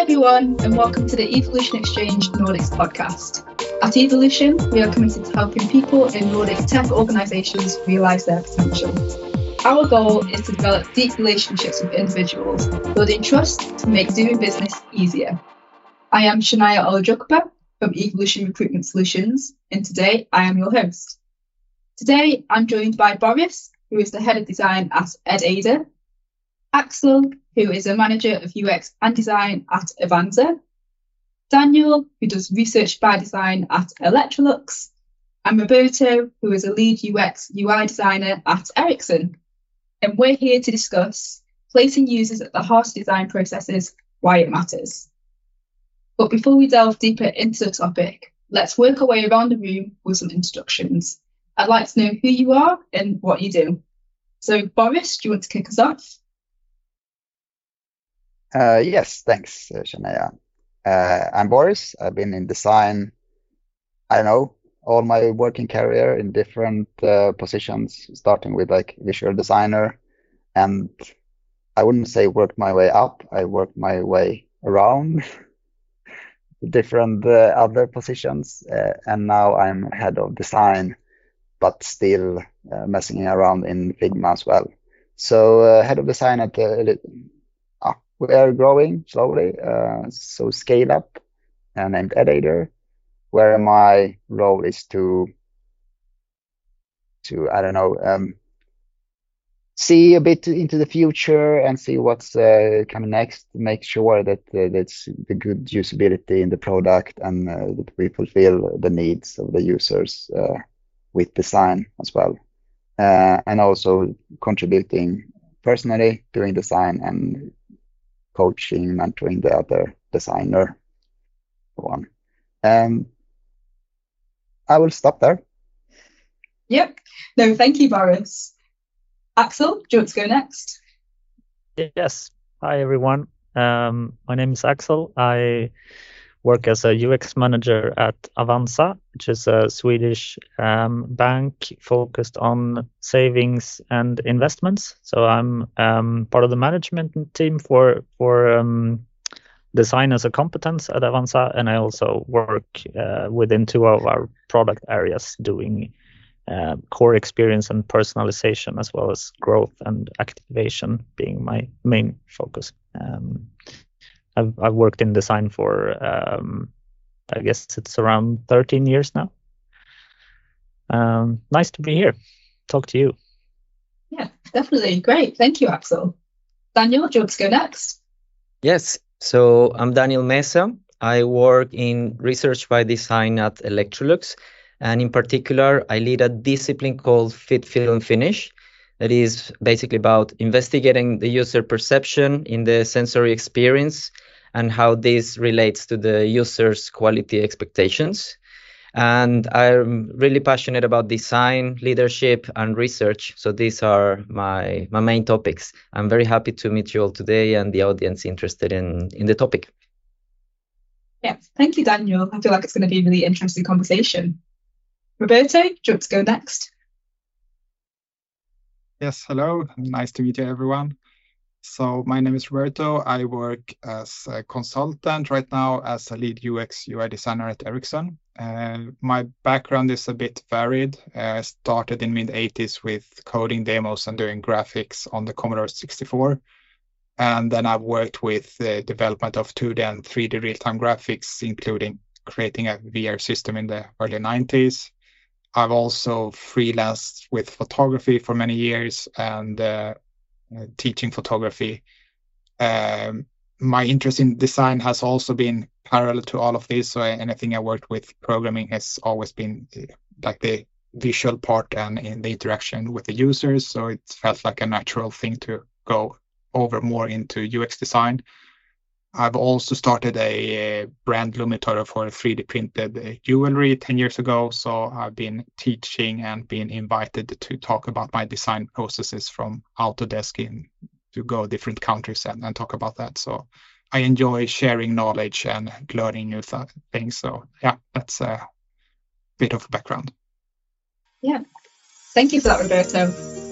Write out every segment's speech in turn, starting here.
everyone, and welcome to the Evolution Exchange Nordics podcast. At Evolution, we are committed to helping people in Nordic tech organisations realise their potential. Our goal is to develop deep relationships with individuals, building trust to make doing business easier. I am Shania Olojugba from Evolution Recruitment Solutions, and today I am your host. Today I'm joined by Boris, who is the head of design at Edaider, Axel, who is a manager of UX and design at Avanza, Daniel, who does research by design at Electrolux, and Roberto, who is a lead UX UI designer at Ericsson. And we're here to discuss placing users at the heart of design processes, why it matters. But before we delve deeper into the topic, let's work our way around the room with some introductions. I'd like to know who you are and what you do. So, Boris, do you want to kick us off? Uh, yes, thanks, uh, Shania. Uh, I'm Boris. I've been in design, I don't know, all my working career in different uh, positions, starting with like visual designer. And I wouldn't say worked my way up, I worked my way around different uh, other positions. Uh, and now I'm head of design, but still messing around in Figma as well. So, head of design at we are growing slowly, uh, so scale up and named Edaider, where my role is to to I don't know um, see a bit into the future and see what's uh, coming next. Make sure that uh, that's the good usability in the product and uh, that we fulfill the needs of the users uh, with design as well, uh, and also contributing personally doing design and coaching, mentoring the other designer. One. Um, I will stop there. Yep. No, thank you, Boris. Axel, do you want to go next? Yes. Hi, everyone. Um, my name is Axel. I work as a UX manager at Avanza, which is a Swedish um, bank focused on savings and investments. So I'm um, part of the management team for for um, design as a competence at Avanza, and I also work uh, within two of our product areas doing uh, core experience and personalization, as well as growth and activation being my main focus. Um, I've I've worked in design for um, I guess it's around 13 years now. Um, nice to be here. Talk to you. Yeah, definitely. Great. Thank you, Axel. Daniel, do you want to go next? Yes. So I'm Daniel Mesa. I work in research by design at Electrolux. And in particular, I lead a discipline called Fit, Feel, and Finish that is basically about investigating the user perception in the sensory experience and how this relates to the user's quality expectations. And I'm really passionate about design, leadership, and research. So these are my, my main topics. I'm very happy to meet you all today and the audience interested in, in the topic. Yeah, thank you, Daniel. I feel like it's going to be a really interesting conversation. Roberto, do you want to go next? Yes, hello. Nice to meet you, everyone. So my name is Roberto. I work as a consultant right now as a lead UX UI designer at Ericsson. Uh, my background is a bit varied. Uh, I started in mid 80s with coding demos and doing graphics on the Commodore 64. And then I've worked with the development of 2D and 3D real-time graphics, including creating a VR system in the early 90s. I've also freelanced with photography for many years and uh, teaching photography. Um, my interest in design has also been parallel to all of this. So anything I worked with programming has always been uh, like the visual part and in the interaction with the users. So it felt like a natural thing to go over more into UX design. I've also started a, brand Lumitoro for 3D printed uh, jewelry 10 years ago. So I've been teaching and being invited to talk about my design processes from Autodesk in to go different countries and, and talk about that. So I enjoy sharing knowledge and learning new th- things. So yeah, that's a bit of a background. Yeah. Thank you for that, Roberto.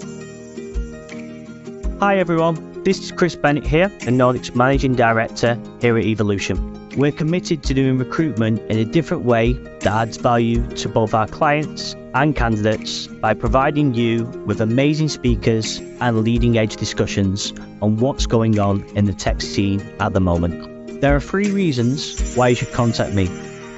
Hi, everyone. This is Chris Bennett here, the Nordics Managing Director here at Evolution. We're committed to doing recruitment in a different way that adds value to both our clients and candidates by providing you with amazing speakers and leading edge discussions on what's going on in the tech scene at the moment. There are three reasons why you should contact me.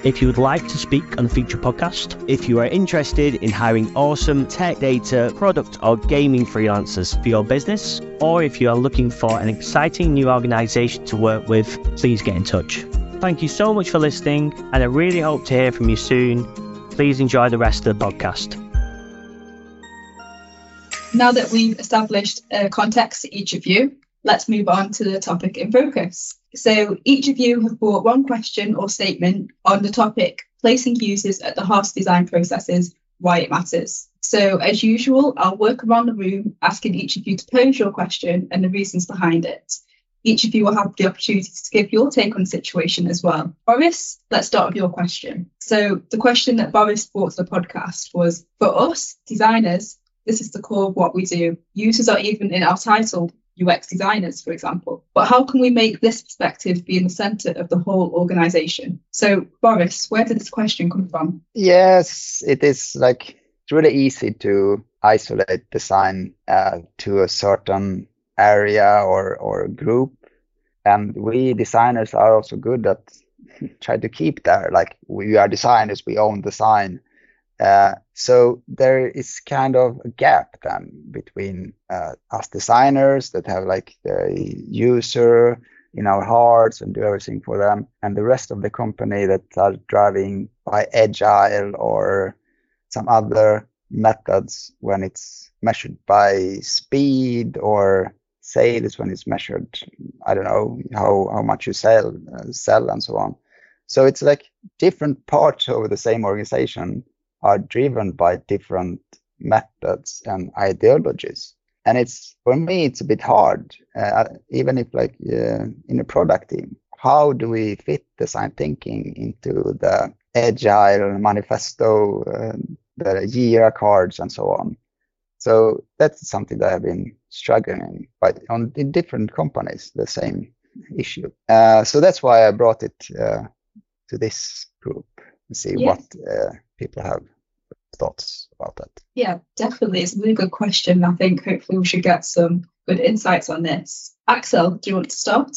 If you would like to speak on a future podcast, if you are interested in hiring awesome tech data, product, or gaming freelancers for your business, or if you are looking for an exciting new organization to work with, please get in touch. Thank you so much for listening, and I really hope to hear from you soon. Please enjoy the rest of the podcast. Now that we've established a context to each of you, let's move on to the topic in focus. So each of you have brought one question or statement on the topic placing users at the heart of design processes, why it matters. So as usual, I'll work around the room asking each of you to pose your question and the reasons behind it. Each of you will have the opportunity to give your take on the situation as well. Boris, let's start with your question. So the question that Boris brought to the podcast was for us, designers, this is the core of what we do. Users are even in our title UX designers, for example. But how can we make this perspective be in the center of the whole organization? So, Boris, where did this question come from? Yes, it is like it's really easy to isolate design uh, to a certain area or, or group. And we designers are also good at try to keep there. Like we are designers, we own design. Uh, so there is kind of a gap then between uh, us designers that have like the user in our hearts and do everything for them, and the rest of the company that are driving by agile or some other methods when it's measured by speed or sales when it's measured i don't know how how much you sell uh, sell and so on. So it's like different parts of the same organization are driven by different methods and ideologies. And it's for me, it's a bit hard, uh, even if like uh, in a product team, how do we fit design thinking into the agile manifesto, uh, the Jira cards, and so on? So that's something that I've been struggling, but on in different companies, the same issue. Uh, so that's why I brought it uh, to this group and see yes. what uh, people have thoughts about that. Yeah, definitely. It's a really good question. I think hopefully we should get some good insights on this. Axel, do you want to start?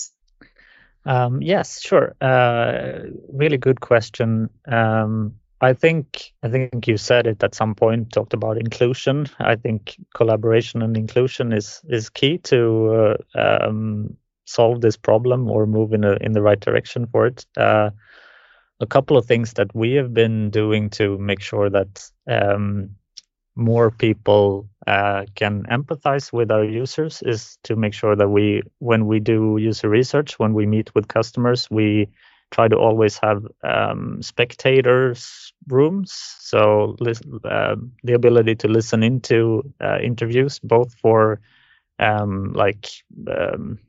Um, yes, sure. Uh, really good question. Um, I think I think you said it at some point. Talked about inclusion. I think collaboration and inclusion is is key to uh, um, solve this problem or move in a, in the right direction for it. Uh, a couple of things that we have been doing to make sure that um, more people uh, can empathize with our users is to make sure that we, when we do user research, when we meet with customers, we try to always have um, spectators rooms, so uh, the ability to listen into uh, interviews, both for um, like um,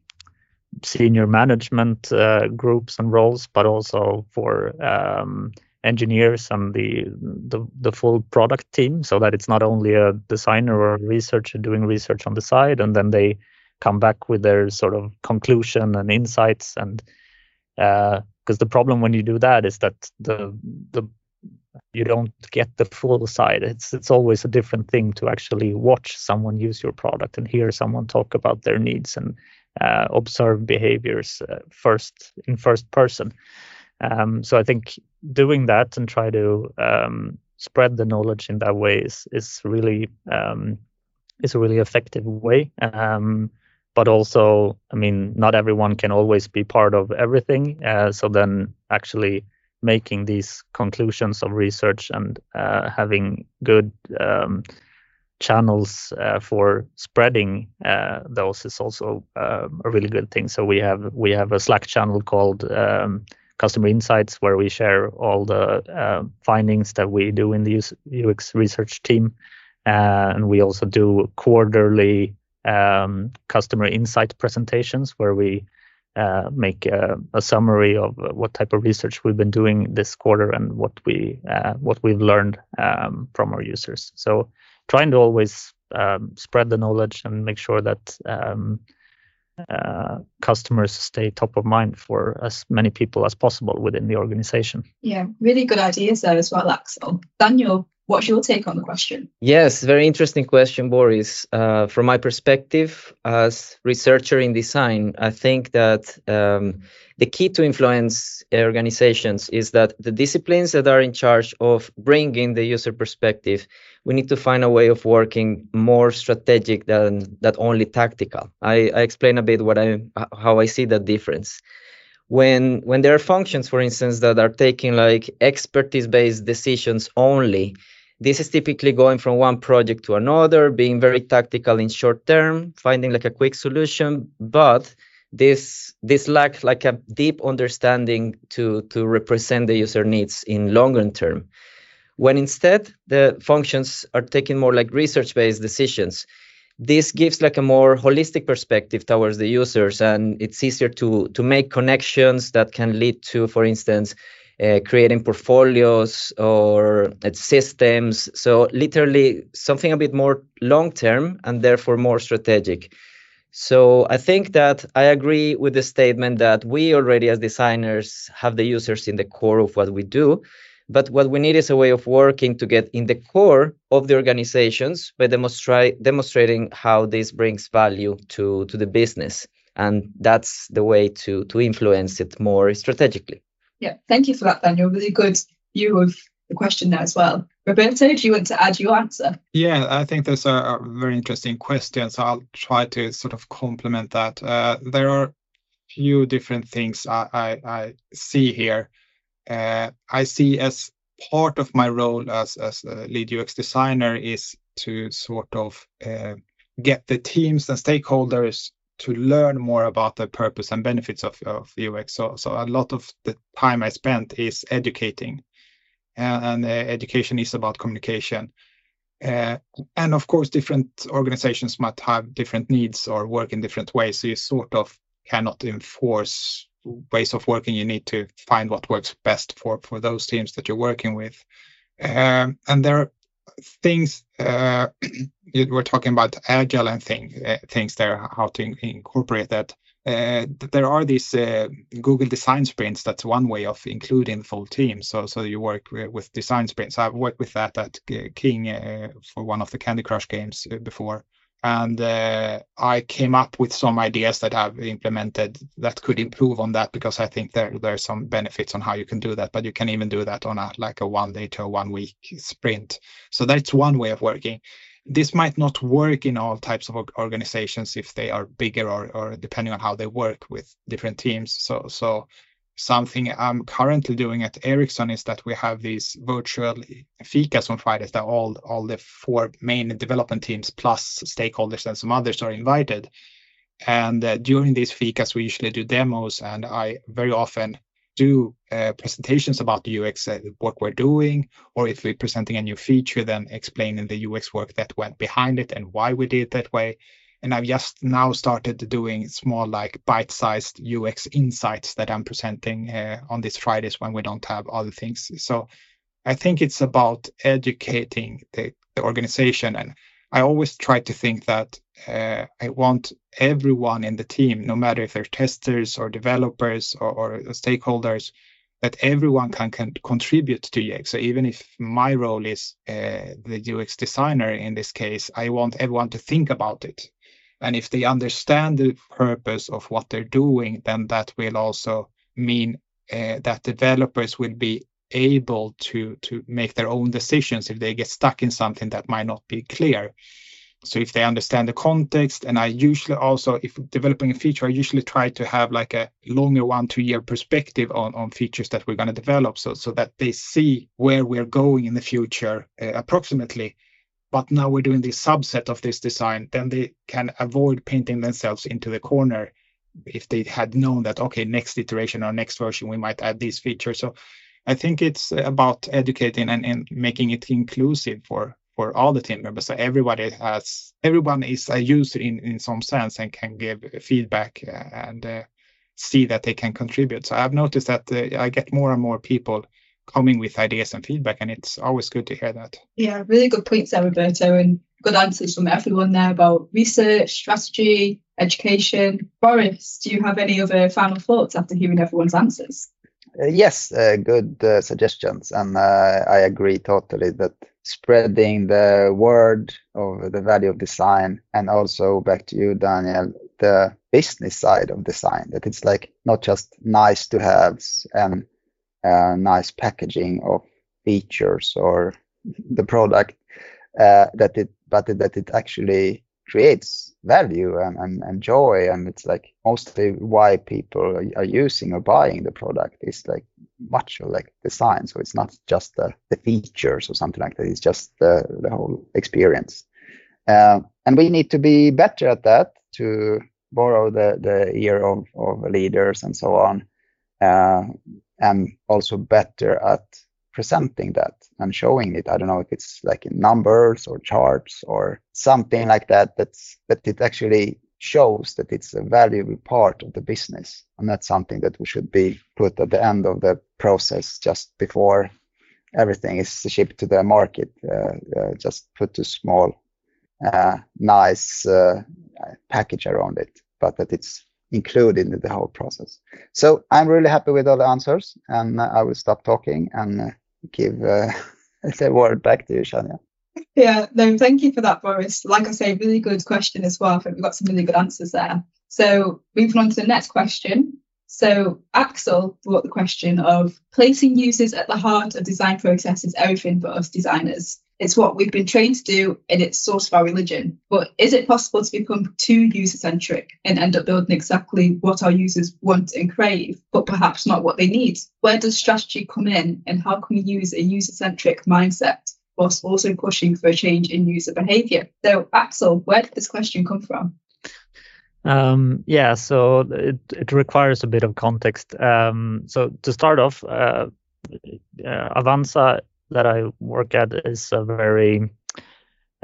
senior management uh, groups and roles, but also for um, engineers and the, the, the full product team, so that it's not only a designer or a researcher doing research on the side, and then they come back with their sort of conclusion and insights. And because uh, the problem when you do that is that the the you don't get the full side. It's it's always a different thing to actually watch someone use your product and hear someone talk about their needs and uh, observe behaviors uh, first in first person. Um, so I think doing that and try to um, spread the knowledge in that way is is really um, is a really effective way. Um, but also, I mean, not everyone can always be part of everything. Uh, so then, actually making these conclusions of research and uh, having good um, channels uh, for spreading uh, those is also uh, a really good thing. So we have we have a Slack channel called um, Customer Insights where we share all the uh, findings that we do in the UX research team, uh, and we also do quarterly um, customer insight presentations where we uh, make a, a, summary of what type of research we've been doing this quarter and what we what we've learned um, from our users. So trying to always um, spread the knowledge and make sure that um, uh, customers stay top of mind for as many people as possible within the organization. Yeah, really good ideas there as well, Axel. Daniel, what's your take on the question? Yes, very interesting question, Boris. Uh, from my perspective as researcher in design, I think that um, the key to influence organizations is that the disciplines that are in charge of bringing the user perspective we need to find a way of working more strategic than that only tactical. I, I explain a bit what I how I see that difference. When when there are functions, for instance, that are taking like expertise-based decisions only, this is typically going from one project to another, being very tactical in short term, finding like a quick solution, but this this lack like a deep understanding to to represent the user needs in longer term. When instead the functions are taking more like research-based decisions this gives like a more holistic perspective towards the users and it's easier to to make connections that can lead to for instance uh, creating portfolios or uh, systems so literally something a bit more long term and therefore more strategic so i think that i agree with the statement that we already as designers have the users in the core of what we do but what we need is a way of working to get in the core of the organizations by demonstrating how this brings value to, to the business. And that's the way to, to influence it more strategically. Yeah, thank you for that, Daniel. Really good view of the question there as well. Roberto, do you want to add your answer? Yeah, I think there's a, a very interesting question. So I'll try to sort of complement that. Uh, there are few different things I, I, I see here uh, I see as part of my role as, as a lead UX designer is to sort of uh, get the teams and stakeholders to learn more about the purpose and benefits of, of UX. So, so a lot of the time I spent is educating, and, and uh, education is about communication. Uh, and of course, different organizations might have different needs or work in different ways. So you sort of cannot enforce ways of working you need to find what works best for for those teams that you're working with um, and there things uh, you were talking about agile and thing, uh, things there how to in- incorporate that uh, there are these uh, Google design sprints. That's one way of including the full team. So, so you work with design sprints. I've worked with that at King uh, for one of the Candy Crush games uh, before and uh, I came up with some ideas that I've implemented that could improve on that because I think there are some benefits on how you can do that. But you can even do that on a like a one day to a one week sprint. So that's one way of working. This might not work in all types of organizations if they are bigger or, or depending on how they work with different teams. So so something I'm currently doing at Ericsson is that we have these virtual fikas on Fridays that all all the four main development teams plus stakeholders and some others are invited. And uh, during these fikas, we usually do demos, and I very often do uh, presentations about the UX uh, work we're doing, or if we're presenting a new feature, then explaining the UX work that went behind it and why we did it that way and I've just now started doing small like bite-sized UX insights that I'm presenting uh, on these Fridays when we don't have other things. So I think it's about educating the, the organization, and I always try to think that uh, I want everyone in the team, no matter if they're testers or developers or, or stakeholders, that everyone can, can contribute to UX. So even if my role is uh, the UX designer in this case, I want everyone to think about it and if they understand the purpose of what they're doing, then that will also mean uh, that developers will be able to to make their own decisions if they get stuck in something that might not be clear. So if they understand the context, and I usually also, if developing a feature, I usually try to have like a longer one, two year perspective on, on features that we're going to develop so, so that they see where we're going in the future uh, approximately but now we're doing this subset of this design, then they can avoid painting themselves into the corner if they had known that, okay, next iteration or next version, we might add these features. So I think it's about educating and, and making it inclusive for for all the team members. So everybody has everyone is a user in in some sense and can give feedback and uh, see that they can contribute. So I've noticed that uh, I get more and more people coming with ideas and feedback, and it's always good to hear that. Yeah, really good points there, Roberto, and good answers from everyone there about research, strategy, education. Boris, do you have any other final thoughts after hearing everyone's answers? Uh, yes, uh, good uh, suggestions, and uh, I agree totally that spreading the word of the value of design, and also back to you, Daniel, the business side of design. That it's like not just nice to have and uh, nice packaging of features or the product, uh, that it, but that it actually creates value and, and, and joy. And it's like mostly why people are, using or buying the product is like much of like design. So it's not just the, the features or something like that. It's just the, the whole experience. Uh, and we need to be better at that to borrow the the ear of, of leaders and so on. Uh, and also better at presenting that and showing it. I don't know if it's like in numbers or charts or something like that. That's that it actually shows that it's a valuable part of the business, and that's something that we should be put at the end of the process, just before everything is shipped to the market. Uh, uh, just put a small, uh, nice uh, package around it, but that it's included in the whole process. So I'm really happy with all the answers, and I will stop talking and uh, give uh, the word back to you, Shania. Yeah, no, thank you for that, Boris. Like I say, really good question as well. I think we've got some really good answers there. So moving on to the next question. So Axel brought the question of placing users at the heart of design process is everything for us designers. It's what we've been trained to do and it's source of our religion. But is it possible to become too user centric and end up building exactly what our users want and crave, but perhaps not what they need? Where does strategy come in and how can we use a user centric mindset whilst also pushing for a change in user behavior? So, Axel, where did this question come from? Um, yeah, so it, it requires a bit of context. Um, so to start off, uh, uh, Avanza that I work at is a very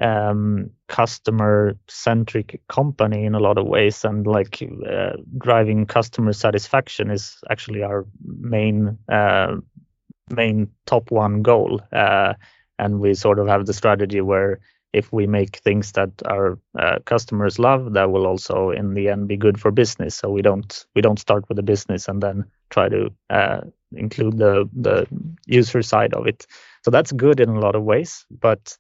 um, customer centric company in a lot of ways. And like uh, driving customer satisfaction is actually our main uh, main top one goal. Uh, and we sort of have the strategy where if we make things that our uh, customers love that will also in the end be good for business. So we don't we don't start with the business and then try to uh, include the the user side of it so that's good in a lot of ways but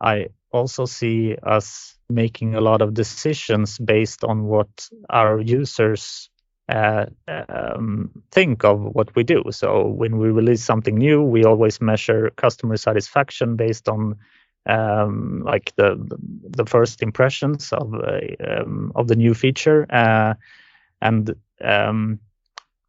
i also see us making a lot of decisions based on what our users uh, um, think of what we do. So when we release something new, we always measure customer satisfaction based on um, like the the first impressions of uh, um, of the new feature, uh, and um,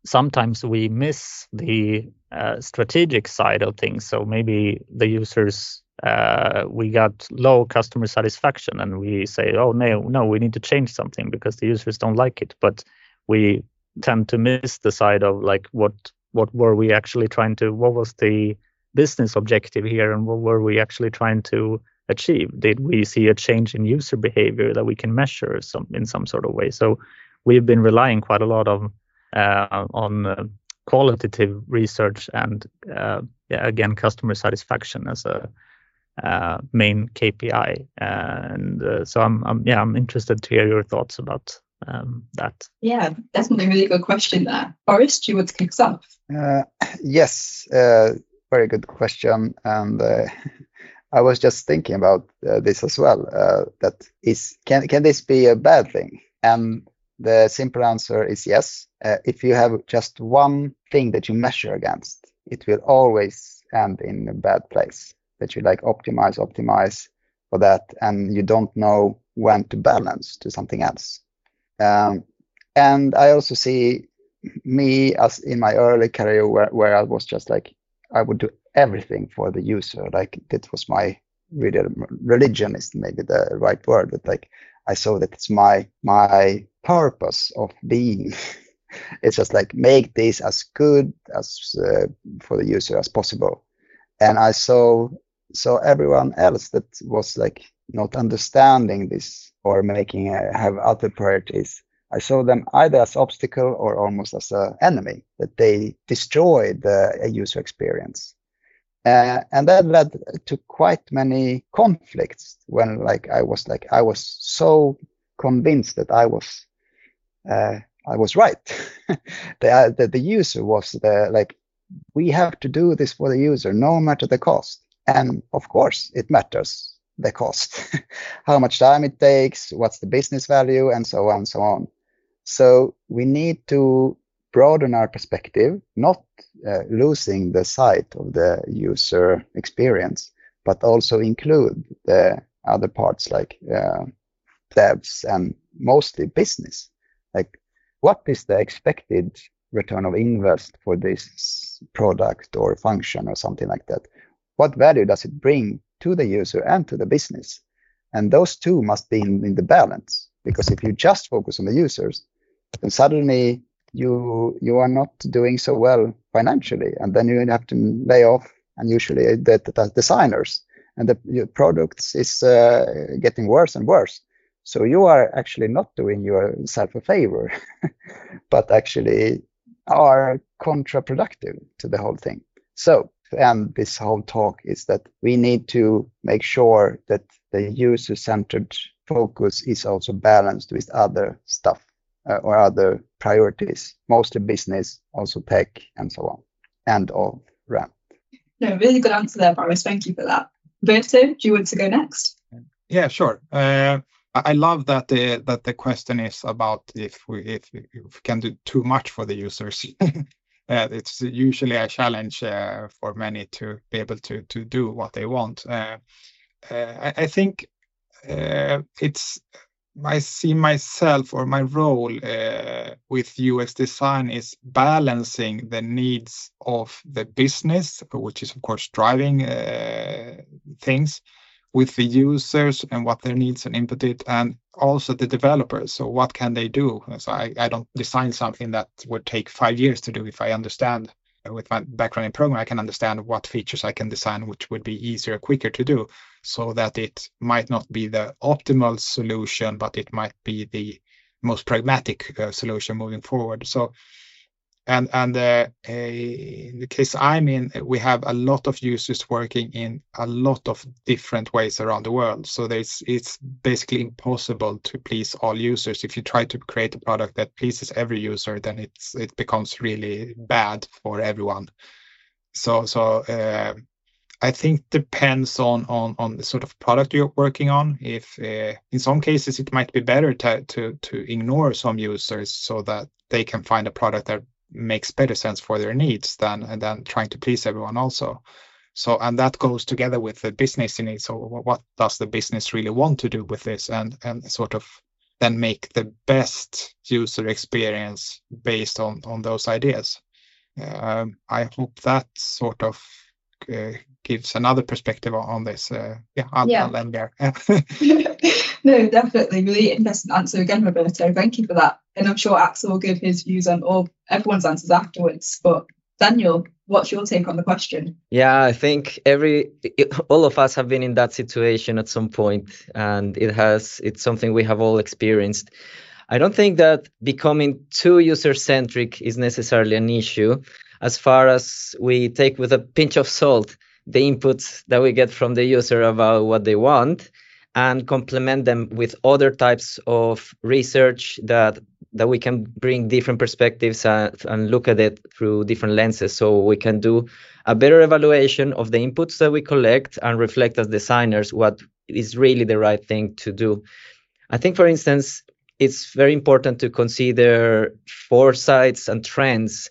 sometimes we miss the uh, strategic side of things. So maybe the users uh, we got low customer satisfaction, and we say, "Oh no, no, we need to change something because the users don't like it." But we tend to miss the side of like what what were we actually trying to what was the business objective here and what were we actually trying to achieve did we see a change in user behavior that we can measure some in some sort of way so we've been relying quite a lot of on uh, qualitative research and uh, yeah, again customer satisfaction as a uh, main KPI and uh, so I'm, I'm yeah I'm interested to hear your thoughts about um, that? Yeah, definitely a really good question there. Boris, do you want to kick us off? Uh, yes, uh, very good question. And uh, I was just thinking about uh, this as well. Uh, that is, can can this be a bad thing? And the simple answer is yes. Uh, if you have just one thing that you measure against, it will always end in a bad place. That you like optimize, optimize for that, and you don't know when to balance to something else. Um, and I also see me as in my early career where, where I was just like I would do everything for the user. Like that was my really religion is maybe the right word, but like I saw that it's my my purpose of being. it's just like make this as good as uh, for the user as possible. And I saw saw everyone else that was like not understanding this or making a, have other priorities, I saw them either as obstacle or almost as an enemy that they destroyed the user experience. Uh, and that led to quite many conflicts when like I was like I was so convinced that I was uh, I was right. the, uh, the, the user was the like we have to do this for the user no matter the cost. And of course, it matters the cost, how much time it takes, what's the business value, and so on and so on. So we need to broaden our perspective, not uh, losing the sight of the user experience, but also include the other parts like uh, devs and mostly business. What is the expected return of invest for this product or function or something like that? What value does it bring to the user and to the business? And those two must be in, in the balance because if you just focus on the users, then suddenly you you are not doing so well financially, and then you have to lay off, and usually the, the designers and the products is uh, getting worse and worse. So you are actually not doing yourself a favor, but actually are counterproductive to the whole thing. So to end this whole talk is that we need to make sure that the user-centered focus is also balanced with other stuff uh, or other priorities, mostly business, also tech, and so on. And of rant. No, really good answer there, Boris. Thank you for that. Berto, do you want to go next? Yeah, sure. Uh, I love that the that the question is about if we if, if we can do too much for the users. uh, it's usually a challenge uh, for many to be able to to do what they want. Uh, uh, I, I, think uh, it's I see myself or my role uh, with UX design is balancing the needs of the business, which is of course driving things, with the users and what their needs and input it, and also the developers. So what can they do? So I, I don't design something that would take five years to do if I understand with my background in programming, I can understand what features I can design, which would be easier, quicker to do, so that it might not be the optimal solution, but it might be the most pragmatic uh, solution moving forward. So and and uh, in the case I'm in, we have a lot of users working in a lot of different ways around the world. So it's basically impossible to please all users. If you try to create a product that pleases every user, then it's it becomes really bad for everyone. So so uh, I think depends on on on the sort of product you're working on. If uh, in some cases it might be better to to to ignore some users so that they can find a product that makes better sense for their needs than than trying to please everyone also. So and that goes together with the business needs. So what does the business really want to do with this? And and sort of then make the best user experience based on on those ideas. Um, i hope that sort of uh, gives another perspective on, this. Uh, yeah i'll, yeah. I'll end there no, definitely. Really interesting answer again, Roberto. Thank you for that. And I'm sure Axel will give his views on all everyone's answers afterwards. But Daniel, what's your take on the question? Yeah, I think every all of us have been in that situation at some point, and it has it's something we have all experienced. I don't think that becoming too user centric is necessarily an issue, as far as we take with a pinch of salt the inputs that we get from the user about what they want and complement them with other types of research that that we can bring different perspectives and, and look at it through different lenses. So we can do a better evaluation of the inputs that we collect and reflect as designers what is really the right thing to do. I think for instance it's very important to consider foresights and trends.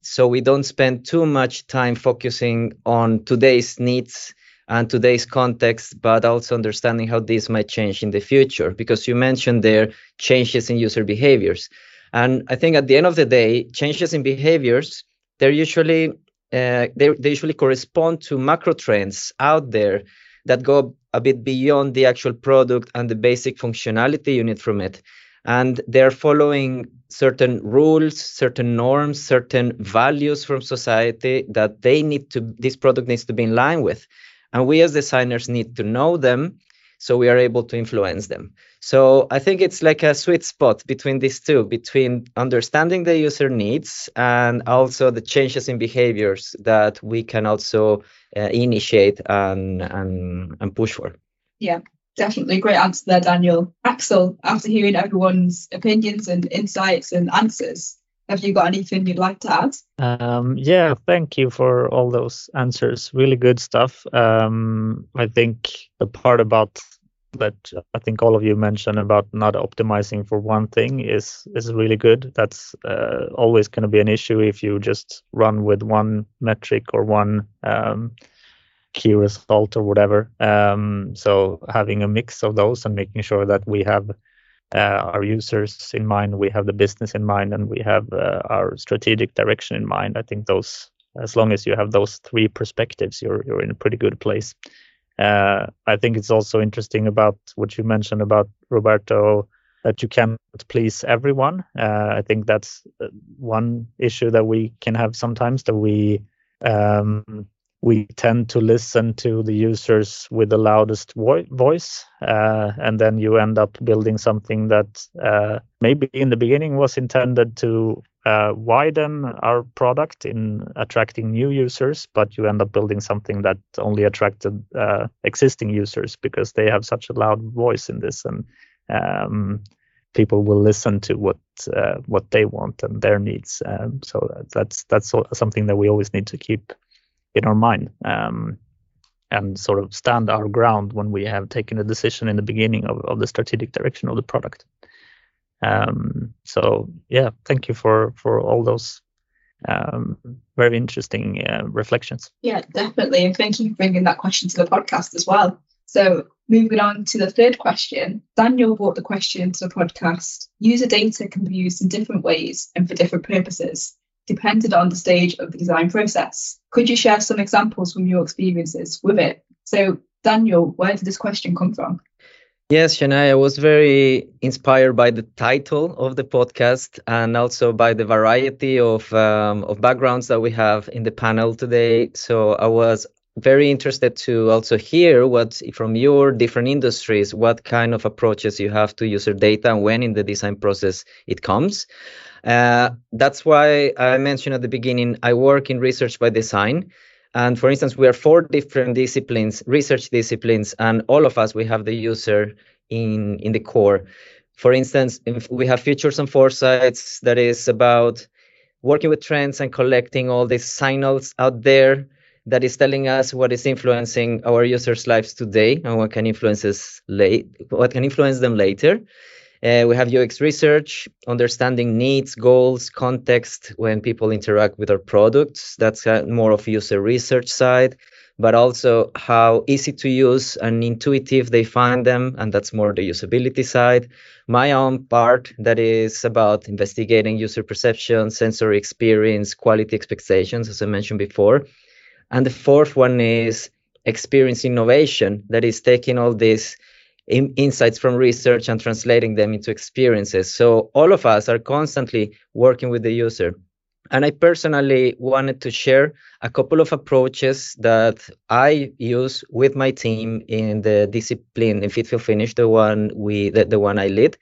So we don't spend too much time focusing on today's needs and today's context, but also understanding how this might change in the future. Because you mentioned there changes in user behaviors, and I think at the end of the day, changes in behaviors they're usually uh, they, they usually correspond to macro trends out there that go a bit beyond the actual product and the basic functionality you need from it. And they're following certain rules, certain norms, certain values from society that they need to, this product needs to be in line with. And we as designers need to know them so we are able to influence them. So I think it's like a sweet spot between these two, between understanding the user needs and also the changes in behaviors that we can also uh, initiate and, and and push for. Yeah, Definitely great answer there, Daniel. Axel, after hearing everyone's opinions and insights and answers, have you got anything you'd like to add? Um, yeah, thank you for all those answers. Really good stuff. Um, I think the part about that I think all of you mentioned about not optimizing for one thing is is really good. That's uh, always going to be an issue if you just run with one metric or one um, key result or whatever. Um, so having a mix of those and making sure that we have our users in mind, we have the business in mind, and we have uh, our strategic direction in mind. I think those, as long as you have those three perspectives, you're you're in a pretty good place. Uh, I think it's also interesting about what you mentioned about Roberto that you can't please everyone. Uh, I think that's uh, one issue that we can have sometimes that we um, we tend to listen to the users with the loudest vo- voice uh, and then you end up building something that uh, maybe in the beginning was intended to uh, widen our product in attracting new users but you end up building something that only attracted uh, existing users because they have such a loud voice in this and um, people will listen to what uh, what they want and their needs. Um, so that's that's something that we always need to keep in our mind um, and sort of stand our ground when we have taken a decision in the beginning of, of the strategic direction of the product. Um, so yeah, thank you for for all those um, very interesting uh, reflections. Yeah, definitely, and thank you for bringing that question to the podcast as well. So moving on to the third question, Daniel brought the question to the podcast. User data can be used in different ways and for different purposes depended on the stage of the design process. Could you share some examples from your experiences with it? So, Daniel, where did this question come from? Yes, Shania, I was very inspired by the title of the podcast and also by the variety of um, of backgrounds that we have in the panel today. So I was very interested to also hear what from your different industries what kind of approaches you have to user data and when in the design process it comes uh, that's why I mentioned at the beginning, I work in research by design. And for instance, we are four different disciplines, research disciplines, and all of us, we have the user in, in the core. For instance, we have futures and foresights that is about working with trends and collecting all these signals out there that is telling us what is influencing our users' lives today and what can influences late, what can influence them later. Uh, we have UX research, understanding needs, goals, context when people interact with our products. That's more of user research side, but also how easy to use and intuitive they find them, and that's more the usability side. My own part that is about investigating user perception, sensory experience, quality expectations, as I mentioned before. And the fourth one is experience innovation, that is taking all this in, insights from research and translating them into experiences. So all of us are constantly working with the user. And I personally wanted to share a couple of approaches that I use with my team in the discipline in Fit Feel Finish, the one we the, the one I lead.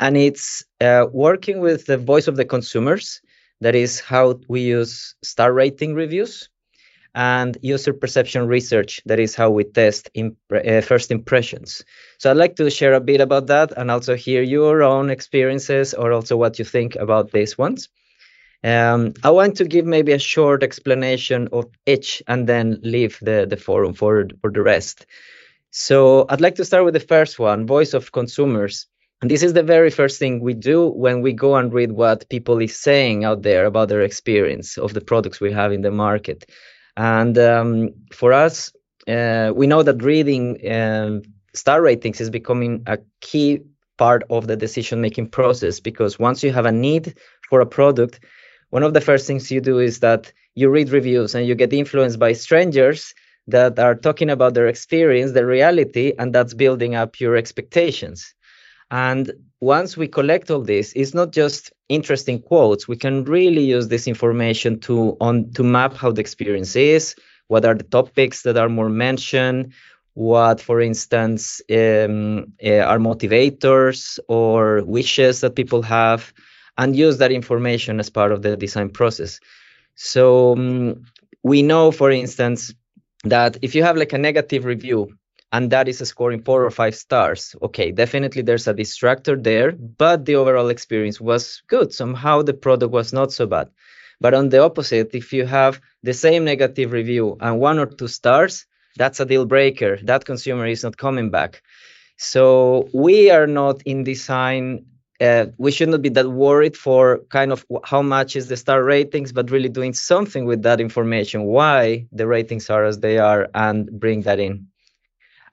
And it's uh, working with the voice of the consumers. That is how we use star rating reviews and user perception research. That is how we test uh, first impressions. So I'd like to share a bit about that and also hear your own experiences or also what you think about these ones. Um, I want to give maybe a short explanation of each and then leave the, the forum for, for the rest. So I'd like to start with the first one, voice of consumers. And this is the very first thing we do when we go and read what people is saying out there about their experience of the products we have in the market. And um, for us, uh, we know that reading um, star ratings is becoming a key part of the decision making process because once you have a need for a product, one of the first things you do is that you read reviews and you get influenced by strangers that are talking about their experience, their reality, and that's building up your expectations. And once we collect all this, it's not just interesting quotes. We can really use this information to on to map how the experience is, what are the topics that are more mentioned, what, for instance, um, uh, are motivators or wishes that people have, and use that information as part of the design process. So um, we know, for instance, that if you have like a negative review and that is scoring four or five stars. Okay, definitely there's a distractor there, but the overall experience was good. Somehow the product was not so bad. But on the opposite, if you have the same negative review and one or two stars, that's a deal breaker. That consumer is not coming back. So we are not in design. Uh, we should not be that worried for kind of how much is the star ratings, but really doing something with that information, why the ratings are as they are, and bring that in.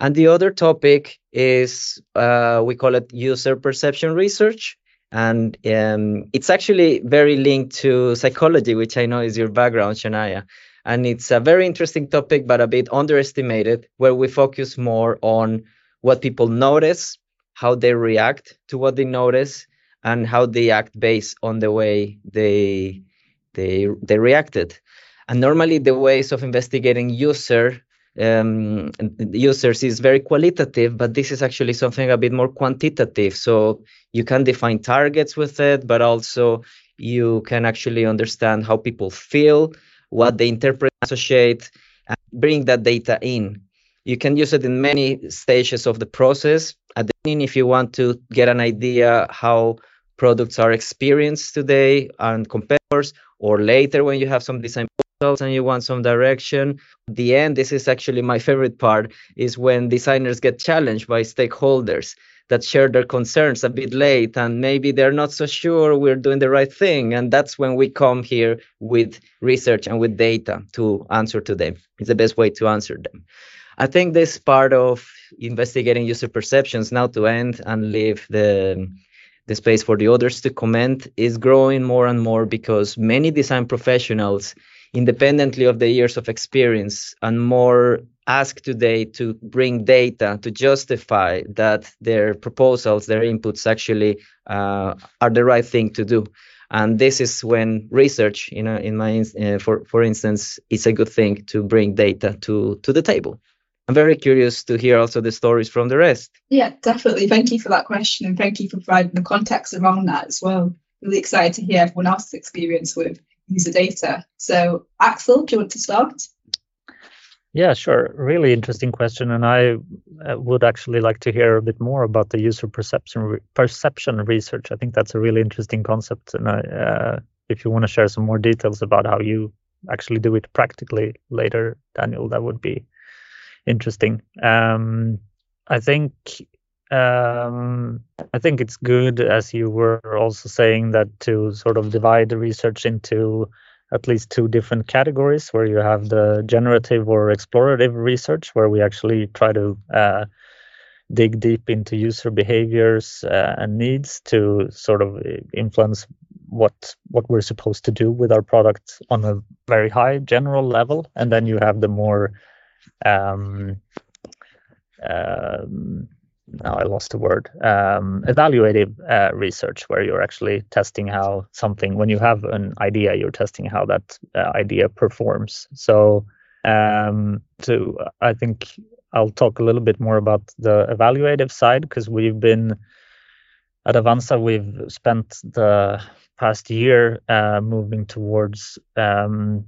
And the other topic is uh, we call it user perception research. And um, it's actually very linked to psychology, which I know is your background, Shania. And it's a very interesting topic, but a bit underestimated, where we focus more on what people notice, how they react to what they notice, and how they act based on the way they they they reacted. And normally, the ways of investigating user um, users is very qualitative, but this is actually something a bit more quantitative. So you can define targets with it, but also you can actually understand how people feel, what they interpret, associate, and bring that data in. You can use it in many stages of the process. At the beginning, if you want to get an idea how products are experienced today and competitors, or later when you have some design and you want some direction. The end, this is actually my favorite part, is when designers get challenged by stakeholders that share their concerns a bit late and maybe they're not so sure we're doing the right thing. And that's when we come here with research and with data to answer to them. It's the best way to answer them. I think this part of investigating user perceptions now to end and leave the the space for the others to comment is growing more and more because many design professionals independently of the years of experience and more asked today to bring data to justify that their proposals, their inputs actually uh, are the right thing to do. And this is when research, you know, in my uh, for for instance, is a good thing to bring data to to the table. I'm very curious to hear also the stories from the rest. Yeah, definitely. Thank you for that question and thank you for providing the context around that as well. Really excited to hear everyone else's experience with user data. So, Axel, do you want to start? Yeah, sure. Really interesting question, and I uh, would actually like to hear a bit more about the user perception re- perception research. I think that's a really interesting concept, and I, uh, if you want to share some more details about how you actually do it practically later, Daniel, that would be interesting. Um, I think um, I think it's good, as you were also saying, that to sort of divide the research into at least two different categories, where you have the generative or explorative research, where we actually try to uh, dig deep into user behaviors uh, and needs to sort of influence what what we're supposed to do with our product on a very high general level, and then you have the more um, um, now I lost the word, um, evaluative uh, research, where you're actually testing how something, when you have an idea, you're testing how that uh, idea performs. So, um, I think I'll talk a little bit more about the evaluative side because we've been at Avanza, we've spent the past year uh, moving towards um,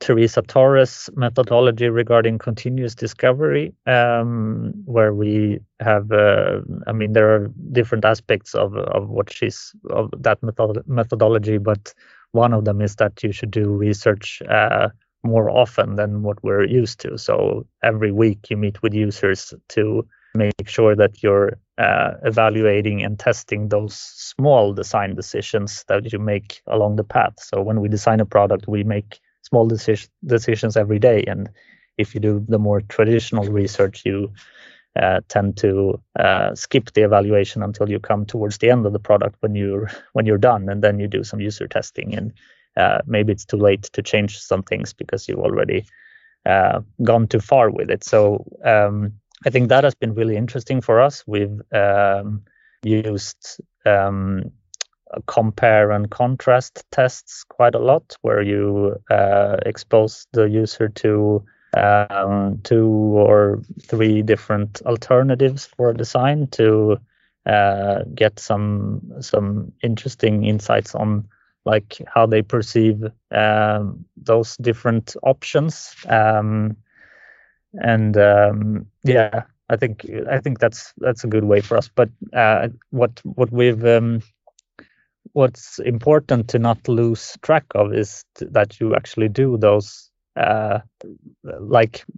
Teresa Torres methodology regarding continuous discovery, um, where we have, uh, I mean, there are different aspects of of what she's of that method- methodology, but one of them is that you should do research uh, more often than what we're used to. So every week you meet with users to make sure that you're uh, evaluating and testing those small design decisions that you make along the path. So when we design a product, we make small decision, decisions every day. And if you do the more traditional research, you uh, tend to uh, skip the evaluation until you come towards the end of the product when you're when you're done, and then you do some user testing. And uh, maybe it's too late to change some things because you've already uh, gone too far with it. So um, I think that has been really interesting for us. We've um, used um, compare and contrast tests quite a lot, where you uh, expose the user to um, two or three different alternatives for a design to uh, get some some interesting insights on like how they perceive um, those different options. Um, and um, yeah, I think I think that's that's a good way for us. But uh, what what we've um, what's important to not lose track of is that you actually do those uh, like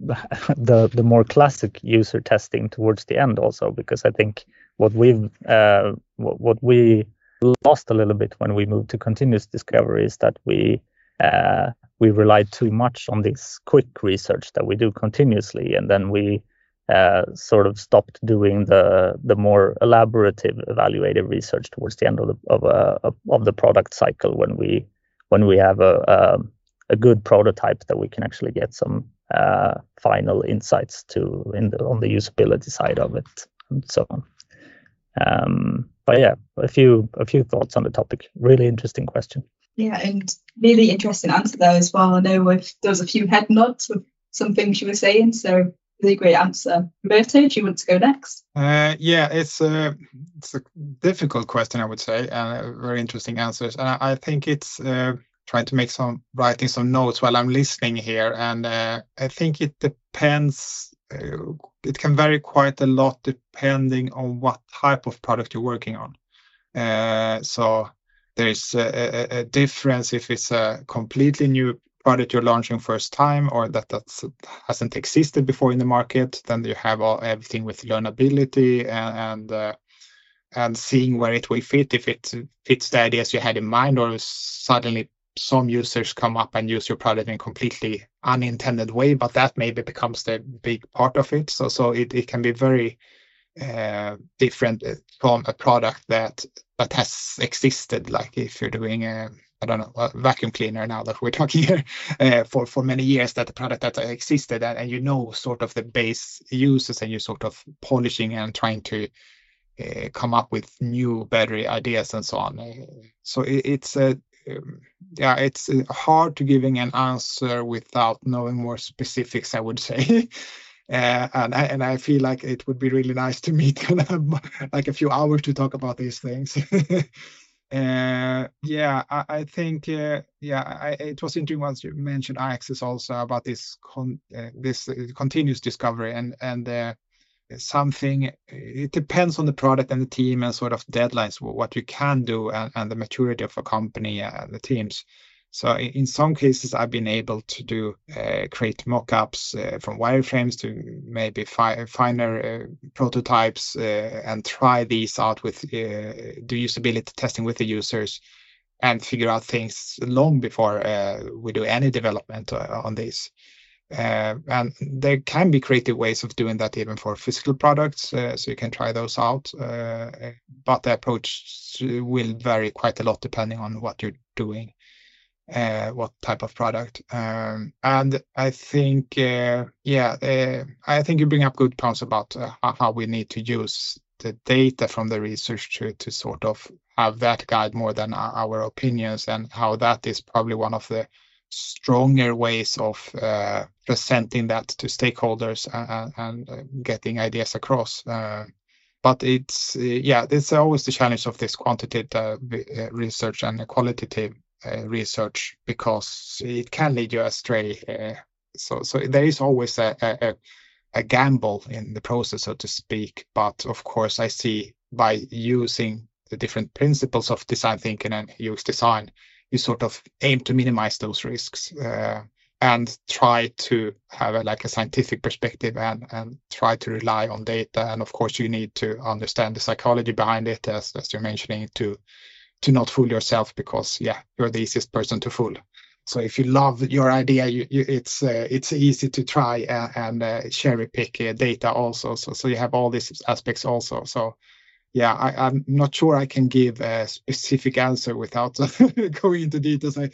the the more classic user testing towards the end also because I think what we've uh, what, what we lost a little bit when we moved to continuous discovery is that we uh, we relied too much on this quick research that we do continuously and then we uh, sort of stopped doing the the more elaborative evaluative research towards the end of the of, uh, of the product cycle when we when we have a, a, a good prototype that we can actually get some uh, final insights to in the, on the usability side of it and so on. Um, but yeah, a few a few thoughts on the topic. Really interesting question. Yeah, and really interesting answer there as well. I know there was a few head nods with some things you were saying, so really great answer. Roberto, do you want to go next? Uh, yeah, it's a it's a difficult question, I would say, and very interesting answers. And I, I think it's uh, trying to make some writing some notes while I'm listening here, and uh, I think it depends. Uh, it can vary quite a lot depending on what type of product you're working on. Uh, so there's a, a, a difference if it's a completely new product you're launching first time or that that hasn't existed before in the market then you have all, everything with learnability and and, uh, and seeing where it will fit if it fits the ideas you had in mind or suddenly some users come up and use your product in a completely unintended way but that maybe becomes the big part of it. So so it, it can be very uh, different from a product that that has existed like if you're doing a I don't know, a vacuum cleaner now that we're talking here uh, for, for many years that the product that existed and, and you know sort of the base uses and you're sort of polishing and trying to uh, come up with new, better ideas and so on. Uh, so it, it's a, um, yeah, it's uh, hard to giving an answer without knowing more specifics, I would say. Uh, and I, and I feel like it would be really nice to meet like a few hours to talk about these things. Uh, yeah, I, I think uh, yeah, I, it was interesting once you mentioned Axel also about this con, uh, this uh, continuous discovery and and uh, something. It depends on the product and the team and sort of deadlines what you can do and, and the maturity of a company and the teams. So in some cases, I've been able to do uh, create mockups uh, from wireframes to maybe fi finer uh, prototypes uh, and try these out with uh, do usability testing with the users and figure out things long before uh, we do any development on this. and there can be creative ways of doing that even for physical products, so you can try those out. but the approach will vary quite a lot depending on what you're doing uh, what type of product. Um, and I think, uh, yeah, uh, I think you bring up good points about uh, how we need to use the data from the research to, to sort of have that guide more than our opinions and how that is probably one of the stronger ways of uh, presenting that to stakeholders and, and uh, getting ideas across but it's yeah it's always the challenge of this quantitative research and qualitative research because it can lead you astray. Uh, so, so there is always a, a, a gamble in the process, so to speak. But of course, I see by using the different principles of design thinking and UX design, you sort of aim to minimize those risks uh, and try to have a, like a scientific perspective and, and try to rely on data. And of course, you need to understand the psychology behind it, as, as you're mentioning, to to not fool yourself because yeah you're the easiest person to fool. So if you love your idea you, you, it's uh, it's easy to try and, and uh, cherry pick uh, data also. So so you have all these aspects also. So yeah I, i'm not sure i can give a specific answer without going into details. I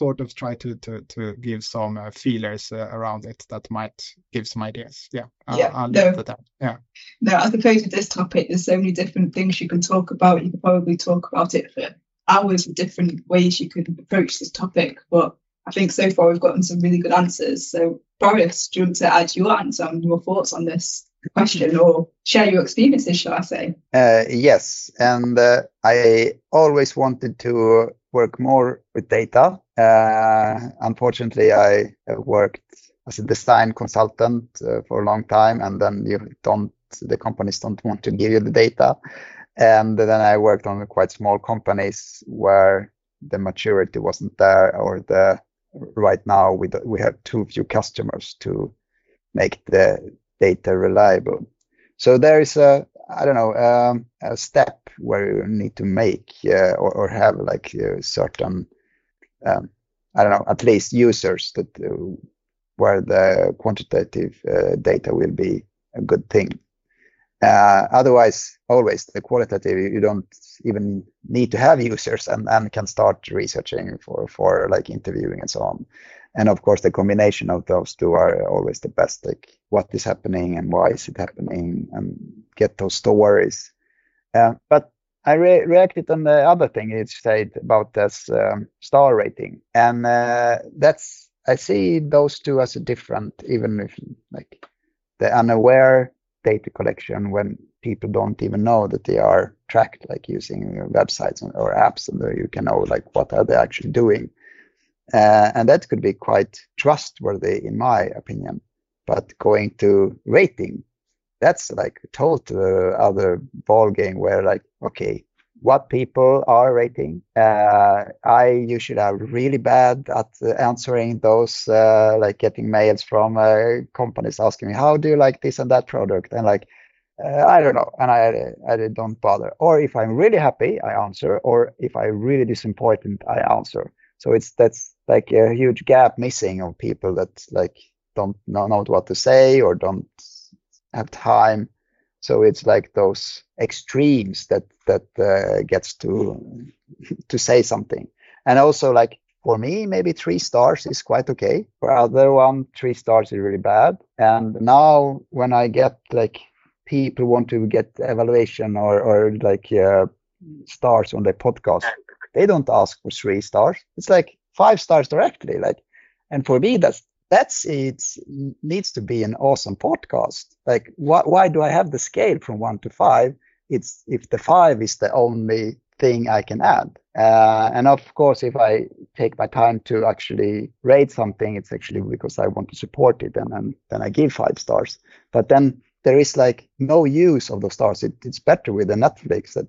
sort of try to to to give some uh, feelers uh, around it that might give some ideas. Yeah, yeah, I'll, no, that. Yeah. No, I suppose with this topic, there's so many different things you can talk about. You could probably talk about it for hours of different ways you could approach this topic. But I think so far we've gotten some really good answers. So Boris, do you want to add your answer and your thoughts on this? question or share your experiences, shall I say? Uh, yes, and uh, I always wanted to work more with data. Uh, unfortunately, I worked as a design consultant uh, for a long time, and then you don't the companies don't want to give you the data. And then I worked on quite small companies where the maturity wasn't there, or the right now we we have too few customers to make the data reliable. So there is a I don't know um, a step where you need to make uh, or, or, have like certain um, I don't know at least users that uh, where the quantitative uh, data will be a good thing. Uh, otherwise, always the qualitative, you don't even need to have users and, and can start researching for, for like interviewing and so on. And of course, the combination of those two are always the best, like what is happening and why is it happening and get those stories. Uh, but I re- reacted on the other thing you said about this um, star rating. And uh, that's, I see those two as different, even if like the unaware data collection when people don't even know that they are tracked, like using websites or apps, and you can know like what are they actually doing. Uh, and that could be quite trustworthy, in my opinion. But going to rating, that's like a total other ball game where like, okay, what people are rating. Uh, I usually are really bad at answering those, uh, like getting mails from uh, companies asking me, "How do you like this and that product?" And like, uh, I don't know, and I I don't bother. Or if I'm really happy, I answer. Or if I'm really disappointed, I answer. So it's that's like a huge gap missing of people that like don't know what to say or don't have time. So it's like those extremes that that uh, gets to to say something. And also like for me maybe three stars is quite okay. For other one three stars is really bad. And now when i get like people want to get evaluation or or like uh, stars on their podcast they don't ask for three stars. It's like five stars directly like and for me that's that's it needs to be an awesome podcast. Like wh- why do i have the scale from one to five? It's if the five is the only thing i can add. Uh, and of course if i take my time to actually rate something it's actually because i want to support it and, and then i give five stars. But then there is like no use of those stars. It, it's better with the netflix that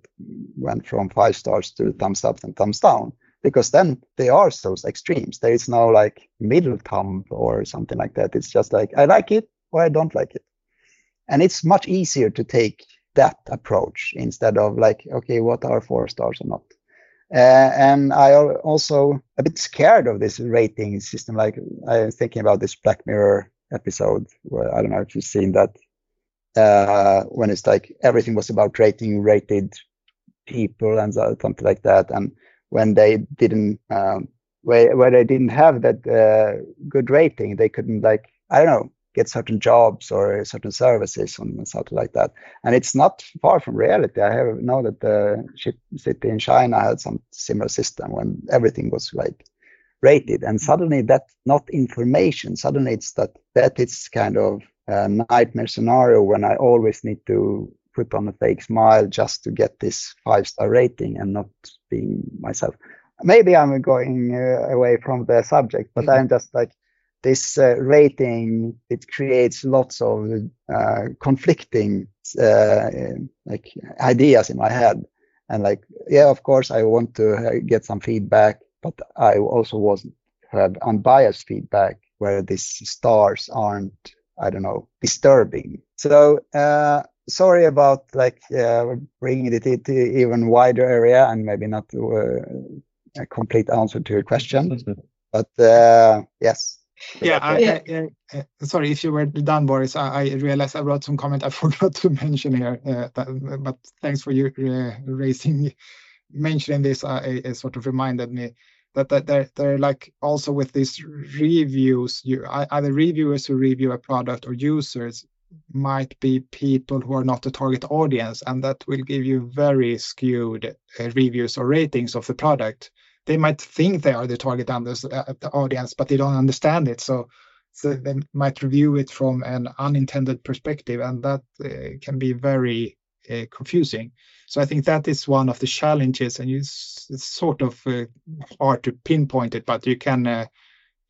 went from five stars to thumbs up and thumbs down because then they are those extremes. There is no like middle thumb or something like that. It's just like I like it or I don't like it. And it's much easier to take that approach instead of like, okay, what are four stars or not? Uh, and I also a bit scared of this rating system. Like I was thinking about this Black Mirror episode where I don't know if you've seen that uh, when it's like everything was about rating rated people and something like that. And when they didn't um, where where they didn't have that uh, good rating, they couldn't like I don't know get certain jobs or certain services and something like that. And it's not far from reality. I have know that the city in China had some similar system when everything was like rated, and suddenly that not information. Suddenly it's that that it's kind of a nightmare scenario when I always need to put on a fake smile just to get this five star rating and not being myself. Maybe I'm going uh, away from the subject, but mm-hmm. I'm just like this uh, rating. It creates lots of uh, conflicting uh, like ideas in my head, and like yeah, of course I want to uh, get some feedback, but I also want to have unbiased feedback where these stars aren't I don't know disturbing. So uh, sorry about like uh, bringing it into even wider area and maybe not uh, a complete answer to your question, but uh, yes. Yeah, I, I, I, sorry if you were done, Boris. I, realized I wrote some comment I forgot to mention here, uh, that, but thanks for you uh, raising, mentioning this. Uh, it, sort of reminded me that, that they're, they're like also with these reviews, you either reviewers who review a product or users might be people who are not the target audience, and that will give you very skewed uh, reviews or ratings of the product. They might think they are the target uh, audience, but they don't understand it. So, so they might review it from an unintended perspective, and that uh, can be very uh, confusing. So I think that is one of the challenges, and it's, sort of uh, hard to pinpoint it, but you can uh,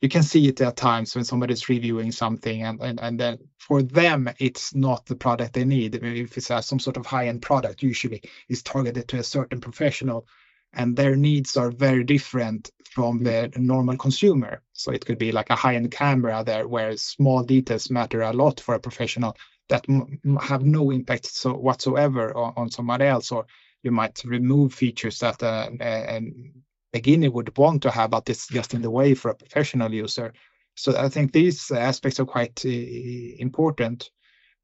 you can see it at times when somebody's reviewing something and, and, and then for them it's not the product they need. If it's a, some sort of high-end product usually is targeted to a certain professional and their needs are very different from the normal consumer. So it could be like a high-end camera there where small details matter a lot for a professional that have no impact so whatsoever on, on somebody else or you might remove features that uh, and beginner would want to have, but it's just in the way for a professional user. So I think these aspects are quite uh, important.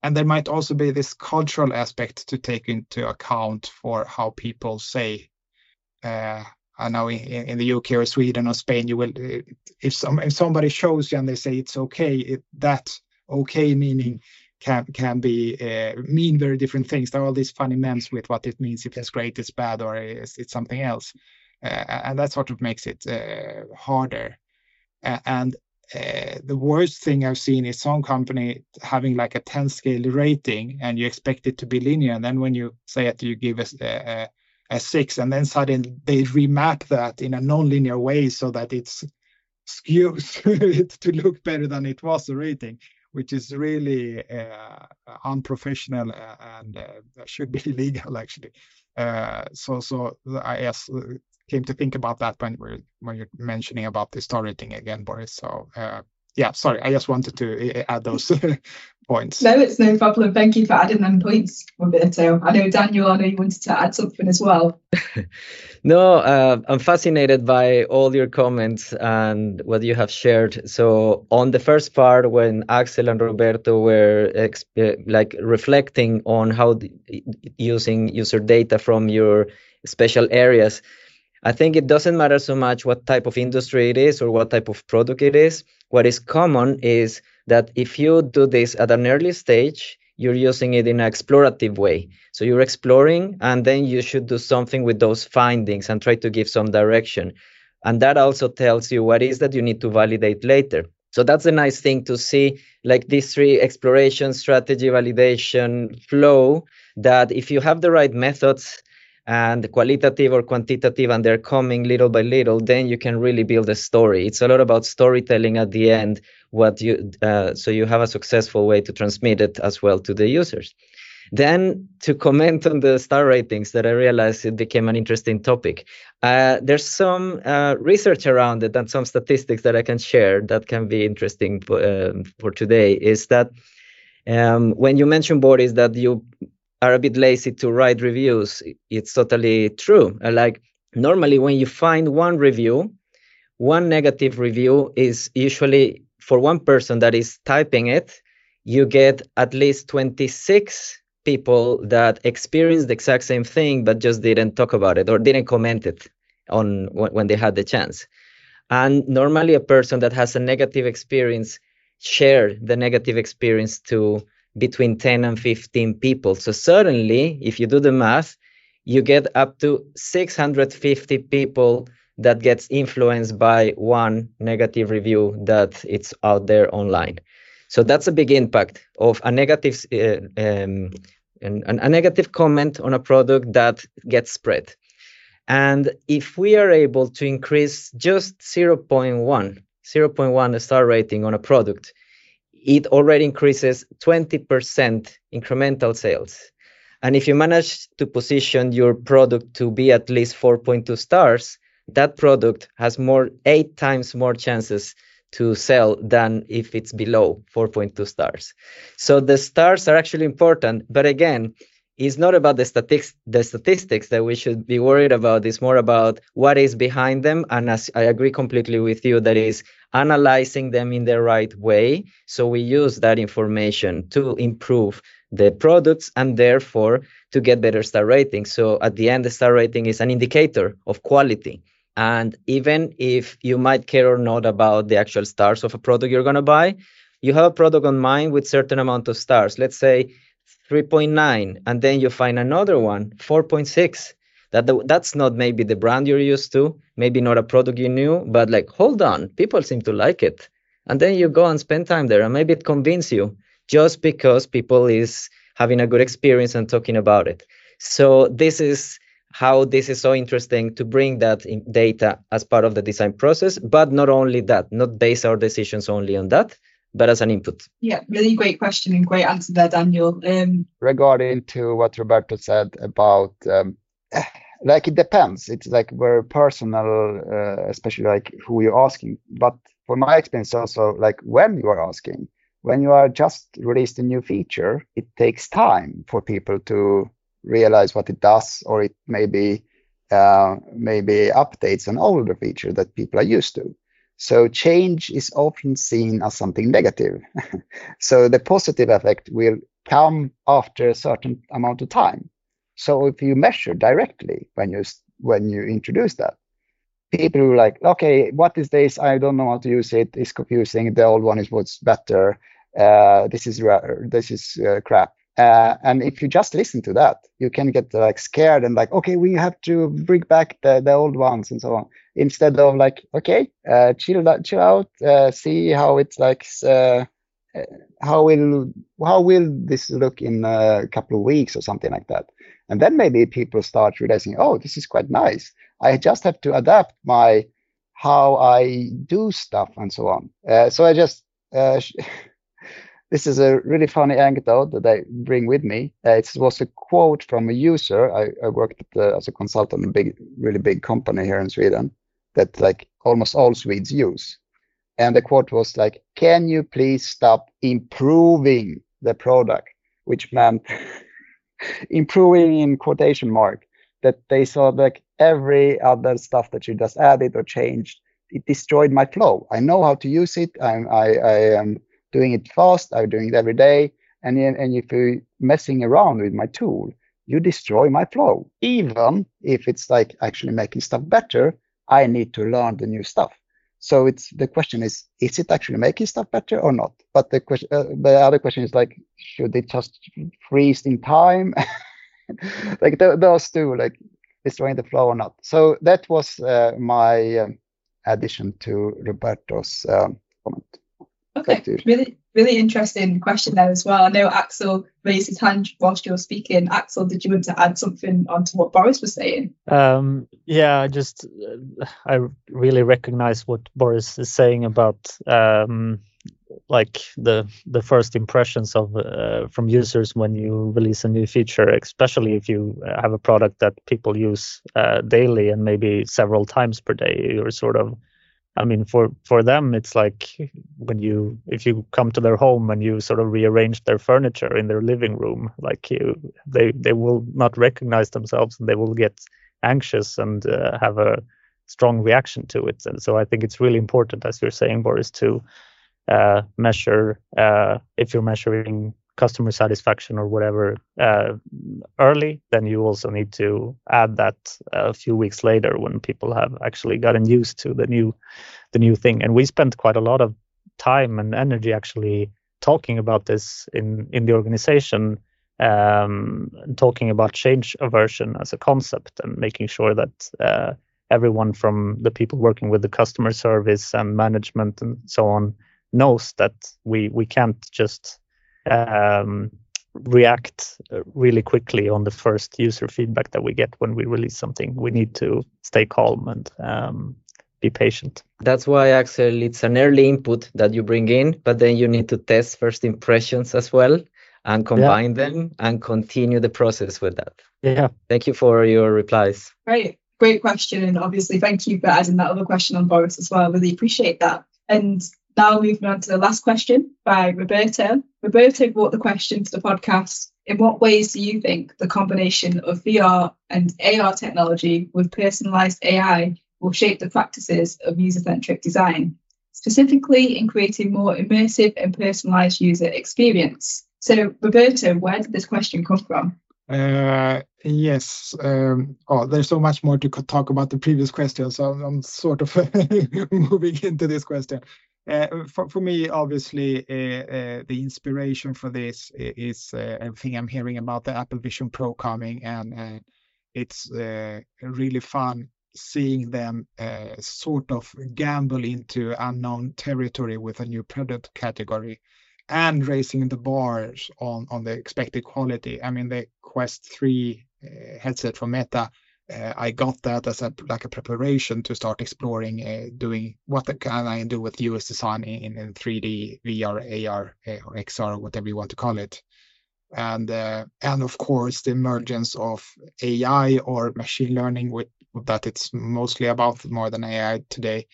And there might also be this cultural aspect to take into account for how people say. Uh, I know in, in, the UK or Sweden or Spain, you will uh, if some if somebody shows you and they say it's okay, it, that okay meaning can can be uh, mean very different things. There are all these funny memes with what it means if it's great, it's bad, or it's, it's something else. Uh, and that sort of makes it uh, harder. and uh, the worst thing I've seen is some company having like a 10 scale rating and you expect it to be linear. And then when you say it, you give a, a, a six, and then suddenly they remap that in a non-linear way so that it's skews it to look better than it was the rating, which is really uh, unprofessional and uh, should be illegal actually. Uh, so, so I guess came to think about that when we're when you're mentioning about the star rating again, Boris. So uh, yeah, sorry, I just wanted to uh, add those points. No, it's no problem. Thank you for adding them points, Roberto. I know Daniel, I know you wanted to add something as well. no, uh, I'm fascinated by all your comments and what you have shared. So on the first part, when Axel and Roberto were exp- like reflecting on how the, using user data from your special areas I think it doesn't matter so much what type of industry it is or what type of product it is. What is common is that if you do this at an early stage, you're using it in an explorative way. So you're exploring, and then you should do something with those findings and try to give some direction. And that also tells you what is that you need to validate later. So that's a nice thing to see, like these three exploration, strategy, validation flow. That if you have the right methods and qualitative or quantitative and they're coming little by little then you can really build a story. It's a lot about storytelling at the end what you uh, so you have a successful way to transmit it as well to the users. Then to comment on the star ratings that i realized it became an interesting topic uh, there's some uh, research around it and some statistics that i can share that can be interesting for, um, for today is that um, when you mentioned Boris that you are a bit lazy to write reviews, it's totally true. Uh, like normally, when you find one review, one negative review is usually for one person that is typing it, you get at least 26 people that experienced the exact same thing but just didn't talk about it or didn't comment it on when they had the chance. And normally, a person that has a negative experience share the negative experience to between 10 and 15 people. So certainly, if you do the math, you get up to 650 people that gets influenced by one negative review that it's out there online. So that's a big impact of a negative uh, um, an, a negative comment on a product that gets spread. And if we are able to increase just 0.1, 0.1 star rating on a product, it already increases 20% incremental sales. And if you manage to position your product to be at least 4.2 stars, that product has more eight times more chances to sell than if it's below 4.2 stars. So the stars are actually important, but again, it's not about the statistics the statistics that we should be worried about. It's more about what is behind them. And as i agree completely with you that is analyzing them in the right way. So we use that information to improve the products and therefore to get better star ratings so at the end the star rating is an indicator of quality. And even if you might care or not about the actual stars of a product you're going to buy you have a product on mind with certain amount of stars. Let's say 3.9 and then you find another one 4.6 that the, that's not maybe the brand you're used to maybe not a product you knew but like hold on people seem to like it. And then you go and spend time there and maybe it convinces you just because people is having a good experience and talking about it. So this is how this is so interesting to bring that data as part of the design process, but not only that, not base our decisions only on that, but as an input. Yeah, really great question and great answer there, Daniel. Um, Regarding to what Roberto said about, um, like it depends. It's like very personal, uh, especially like who you're asking. But for my experience, also like when you are asking, when you are just released a new feature, it takes time for people to realize what it does, or it maybe uh, maybe updates an older feature that people are used to. So change is often seen as something negative. so the positive effect will come after a certain amount of time. So if you measure directly when you when you introduce that, people who are like, okay, what is this? I don't know how to use it. It's confusing. The old one is what's better. Uh, this is this is uh, crap. Uh, and if you just listen to that, you can get like scared and like, okay, we have to bring back the, the old ones and so on. Instead of like, okay, uh, chill chill out, uh, see how it's like, uh, uh, how will how will this look in a couple of weeks or something like that. And then maybe people start realizing, oh, this is quite nice. I just have to adapt my how I do stuff and so on. Uh, so I just this is a really funny anecdote that I bring with me. Uh, it was a quote from a user. I, I worked as a consultant in a big, really big company here in Sweden that like almost all Swedes use. And the quote was like, "Can you please stop improving the product?" Which meant improving in quotation mark. That they saw like every other stuff that you just added or changed, it destroyed my flow. I know how to use it. I'm, I, I am doing it fast. I'm doing it every day. And, and if you're messing around with my tool, you destroy my flow. Even if it's like actually making stuff better, I need to learn the new stuff. So it's the question is, is it actually making stuff better or not? But the question, uh, the other question is like, should it just freeze in time? like th- those two, like destroying the flow or not. So that was uh, my um, addition to Roberto's um, comment. Okay, really, really interesting question there as well. I know Axel raised his hand whilst you were speaking. Axel, did you want to add something onto what Boris was saying? Um, yeah, I just uh, I really recognize what Boris is saying about um, like the the first impressions of uh, from users when you release a new feature, especially if you have a product that people use uh, daily and maybe several times per day. You're sort of I mean, for for them, it's like when you if you come to their home and you sort of rearrange their furniture in their living room, like you, they they will not recognize themselves and they will get anxious and uh, have a strong reaction to it. And so I think it's really important, as you're saying, Boris, to uh, measure uh, if you're measuring customer satisfaction or whatever uh, early, then you also need to add that a few weeks later when people have actually gotten used to the new the new thing. And we spent quite a lot of time and energy actually talking about this in in the organization, um, talking about change aversion as a concept and making sure that uh, everyone from the people working with the customer service and management and so on knows that we we can't just um, react really quickly on the first user feedback that we get when we release something. We need to stay calm and um, be patient. That's why actually it's an early input that you bring in, but then you need to test first impressions as well and combine yeah. them and continue the process with that. Yeah. Thank you for your replies. Great. Great question. And obviously, thank you for adding that other question on Boris as well. Really appreciate that. And now moving on to the last question by Roberto. Roberto brought the question to the podcast. In what ways do you think the combination of VR and AR technology with personalized AI will shape the practices of user-centric design, specifically in creating more immersive and personalized user experience? So, Roberto, where did this question come from? Uh, yes. Um, oh, there's so much more to talk about the previous question, so I'm sort of moving into this question. Uh, for, for me, obviously, uh, uh, the inspiration for this is everything I'm hearing about the Apple Vision Pro coming, and it's really fun seeing them uh, sort of gamble into unknown territory with a new product category and raising the bars on, on the expected quality. I mean, the Quest 3 uh, headset from Meta uh, I got that as a like a preparation to start exploring uh, doing what can I do with UX design in, in 3D, VR, AR, or XR, whatever you want to call it. And uh, and of course the emergence of AI or machine learning, with that it's mostly about more than AI today,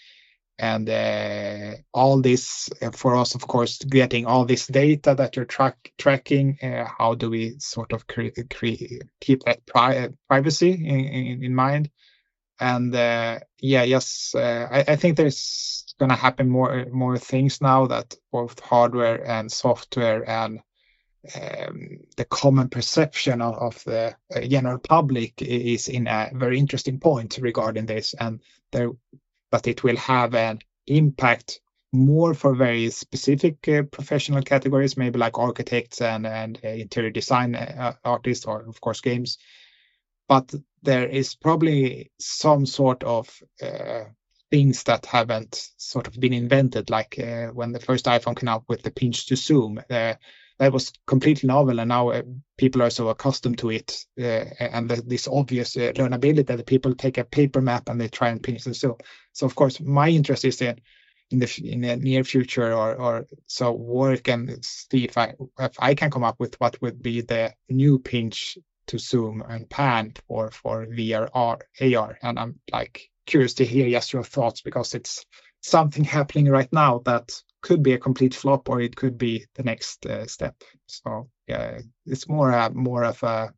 and uh, all this uh, for us of course getting all this data that you're track tracking uh, how do we sort of cre- cre- keep that pri- privacy in, in, in, mind? And uh, yeah yes uh, I, I, think there's going to happen more more things now that both hardware and software and um, the common perception of, of the uh, general public is in a very interesting point regarding this. And there but it will have an impact more for very specific uh, professional categories, maybe like architects and, and uh, interior design uh, artists, or of course games. But there is probably some sort of uh, things that haven't sort of been invented, like uh, when the first iPhone came out with the pinch to zoom. Uh, that was completely novel, and now people are so accustomed to it, and the, this obvious learnability that people take a paper map and they try and pinch to zoom. So of course, my interest is in in the in the near future or or so work and see if I if I can come up with what would be the new pinch to zoom and pan for for VR AR and I'm like curious to hear just your thoughts because it's something happening right now that could be a complete flop or it could be the next uh, step so yeah it's more a, more of a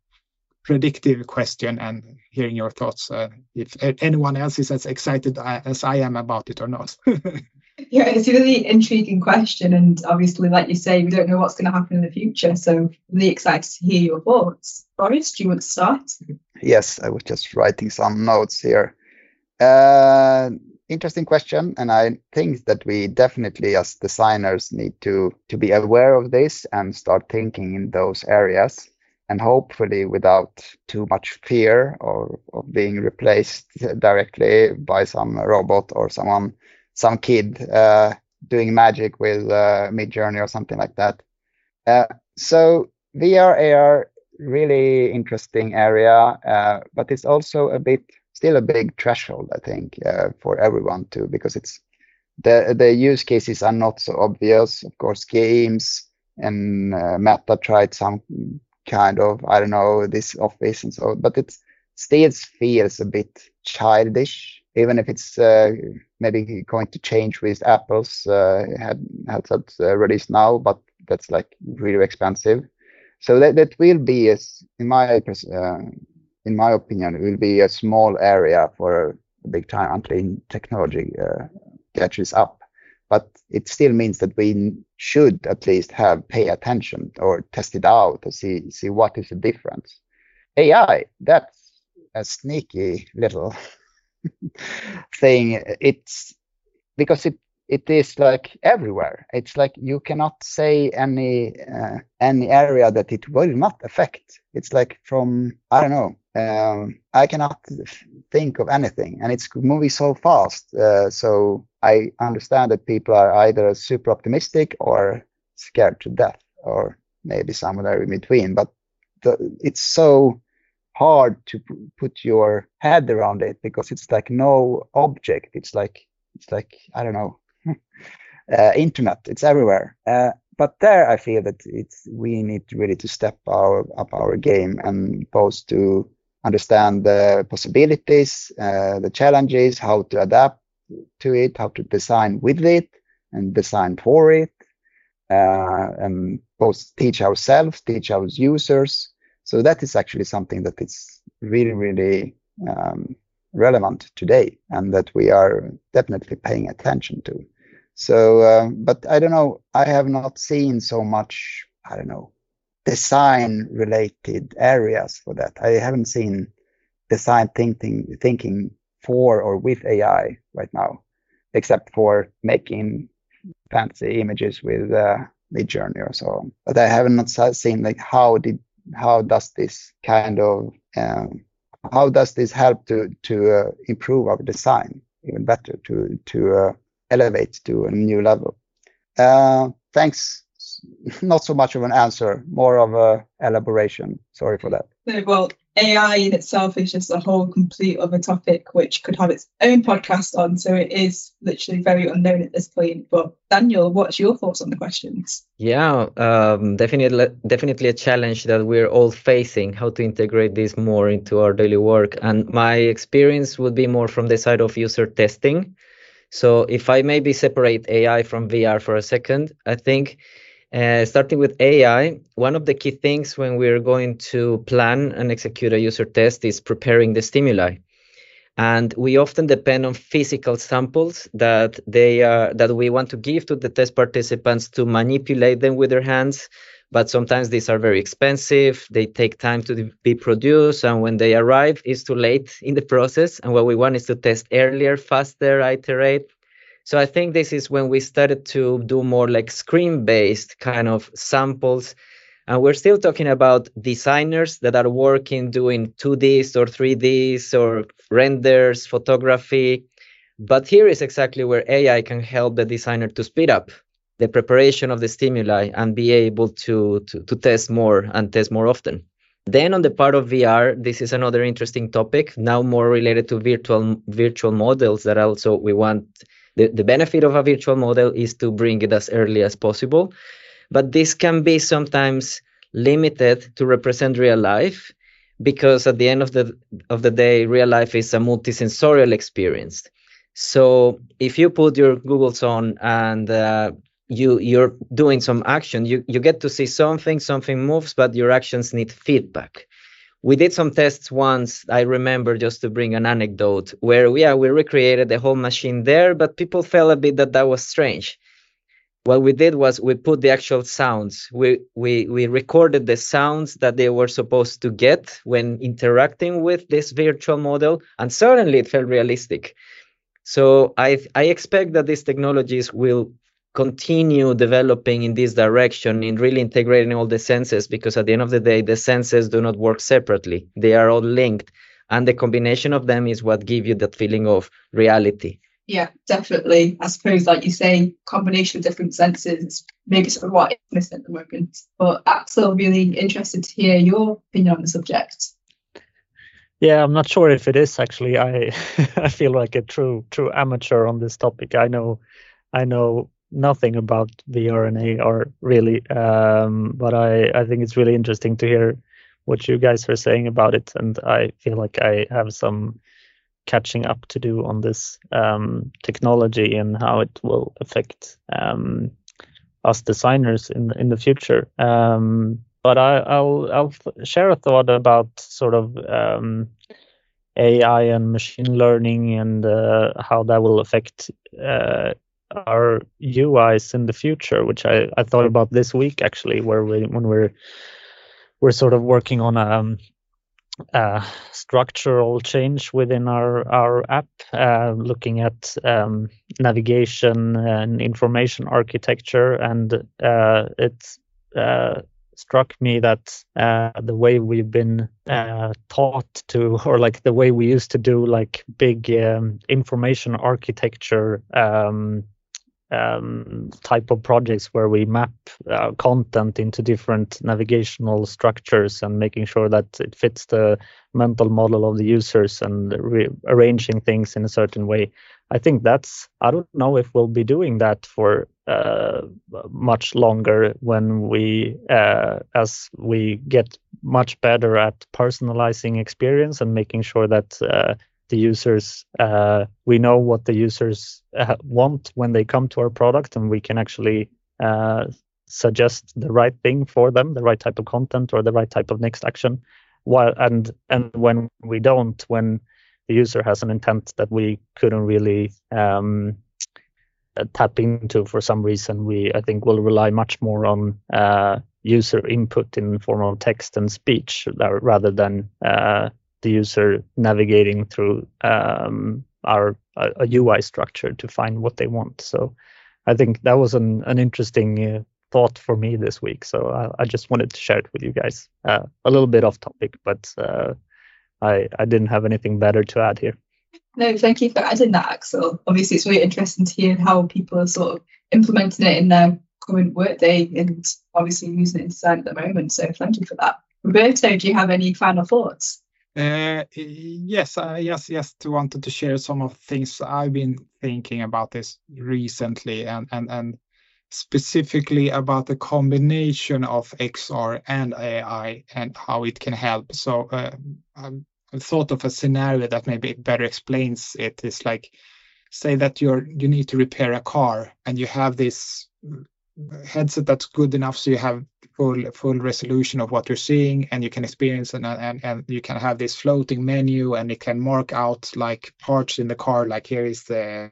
predictive question and hearing your thoughts uh, if anyone else is as excited uh, as I am about it or not. yeah, it's a really intriguing question, and obviously, like you say, we don't know what's going to happen in the future. So, really excited to hear your thoughts. Boris, do you want to start? Yes, I was just writing some notes here. Uh, interesting question, and I think that we definitely, as designers, need to to be aware of this and start thinking in those areas and hopefully without too much fear or of being replaced directly by some robot or someone, some kid uh, doing magic with uh, Midjourney or something like that. Uh, so VR AR really interesting area, uh, but it's also a bit still a big threshold, I think, uh, for everyone too, because it's the the use cases are not so obvious. Of course, games and uh, Meta tried some kind of I don't know this office and so, but it still feels a bit childish, even if it's uh, maybe going to change with Apple's uh, headset uh, release now, but that's like really expensive. So that that will be, in my uh, in my opinion, it will be a small area for a big time until technology uh, catches up but it still means that we should at least have pay attention or test it out to see see what is the difference. AI, that's a sneaky little thing. It's because it it is like everywhere. It's like you cannot say any uh, any area that it will not affect. It's like from I don't know. Um, I cannot think of anything, and it's moving so fast. Uh, so I understand that people are either super optimistic or scared to death, or maybe somewhere in between. But the, it's so hard to put your head around it because it's like no object. It's like it's like I don't know uh, internet. It's everywhere. Uh, but there, I feel that it's we need really to step our up our game and both to understand the possibilities, uh, the challenges, how to adapt to it, how to design with it, and design for it, uh, and both teach ourselves, teach our users. So that is actually something that is really, really um, relevant today, and that we are definitely paying attention to. So, uh, but I don't know. I have not seen so much. I don't know design related areas for that. I haven't seen design thinking thinking for or with AI right now, except for making fancy images with uh, Midjourney or so on. But I have not seen like how did how does this kind of um, how does this help to to uh, improve our design even better to to uh, elevate to a new level. Uh, thanks. Not so much of an answer, more of a elaboration. Sorry for that. well, AI in itself is just a whole complete other topic which could have its own podcast on. So it is literally very unknown at this point. But Daniel, what's your thoughts on the questions? Yeah, um, definitely, definitely a challenge that we're all facing. How to integrate this more into our daily work, and my experience would be more from the side of user testing. So if I maybe separate AI from VR for a second, I think uh, starting with AI, one of the key things when we're going to plan and execute a user test is preparing the stimuli. And we often depend on physical samples that they are that we want to give to the test participants to manipulate them with their hands. But sometimes these are very expensive. They take time to be produced, and when they arrive, it's too late in the process. And what we want is to test earlier, faster, iterate, so I think this is when we started to do more like screen based kind of samples. And we're still talking about designers that are working doing 2Ds or 3Ds or renders, photography. But here is exactly where AI can help the designer to speed up the preparation of the stimuli and be able to, to, to test more and test more often. Then on the part of VR, this is another interesting topic, now more related to virtual virtual models that also we want the, the benefit of a virtual model is to bring it as early as possible, but this can be sometimes limited to represent real life because at the end of the of the day, real life is a multisensorial experience. So if you put your Google's on and uh, you you're doing some action, you you get to see something, something moves, but your actions need feedback. We did some tests once i remember just to bring an anecdote where yeah we recreated the whole machine there but people felt a bit that that was strange. What we did was we put the actual sounds. We we we recorded the sounds that they were supposed to get when interacting with this virtual model and suddenly it felt realistic. So i i expect that these technologies will continue developing in this direction in really integrating all the senses because at the end of the day the senses do not work separately. They are all linked and the combination of them is what give you that feeling of reality. Yeah definitely. I suppose like you say combination of different senses maybe sort of what is missing at the moment but axel really interested to hear your opinion on the subject. Yeah i'm not sure if it is actually i i feel like a true true amateur on this topic. I know i know nothing about VR and AR really, um, but I, I think it's really interesting to hear what you guys are saying about it, and I feel like I have some catching up to do on this um, technology and how it will affect um, us designers in in the future. Um, but I, will I'll share a thought about sort of um, AI and machine learning and uh, how that will affect uh, our UIs in the future, which I, I thought about this week actually, where we when we're we're sort of working on a, um, a structural change within our our app, uh, looking at um, navigation and information architecture, and uh, uh, struck me that uh, the way we've been uh, taught to, or like the way we used to do like big um, information architecture um, um, type of projects where we map uh, content into different navigational structures and making sure that it fits the mental model of the users and re- arranging things in a certain way. I think that's, I don't know if we'll be doing that for uh, much longer when we, uh, as we get much better at personalizing experience and making sure that uh, the users uh, we know what the users uh, want when they come to our product and we can actually uh, suggest the right thing for them the right type of content or the right type of next action. While and and when we don't when the user has an intent that we couldn't really um, uh, tap into for some reason we i think will rely much more on uh, user input in form of text and speech rather than uh, the user navigating through um, our a, UI structure to find what they want. So I think that was an, an interesting uh, thought for me this week. So I, I, just wanted to share it with you guys. Uh, a little bit off topic, but uh, I, I didn't have anything better to add here. No, thank you for adding that, Axel. Obviously, it's really interesting to hear how people are sort of implementing it in their current workday and obviously using it in design at the moment. So thank you for that. Roberto, do you have any final thoughts? Uh, yes, I yes, yes. Wanted to share some of the things I've been thinking about this recently, and and and specifically about the combination of XR and AI and how it can help. So uh, I've thought of a scenario that maybe better explains it. It's like, say that you're you need to repair a car and you have this headset that's good enough so you have full full resolution of what you're seeing and you can experience and, and and you can have this floating menu and it can mark out like parts in the car like here is the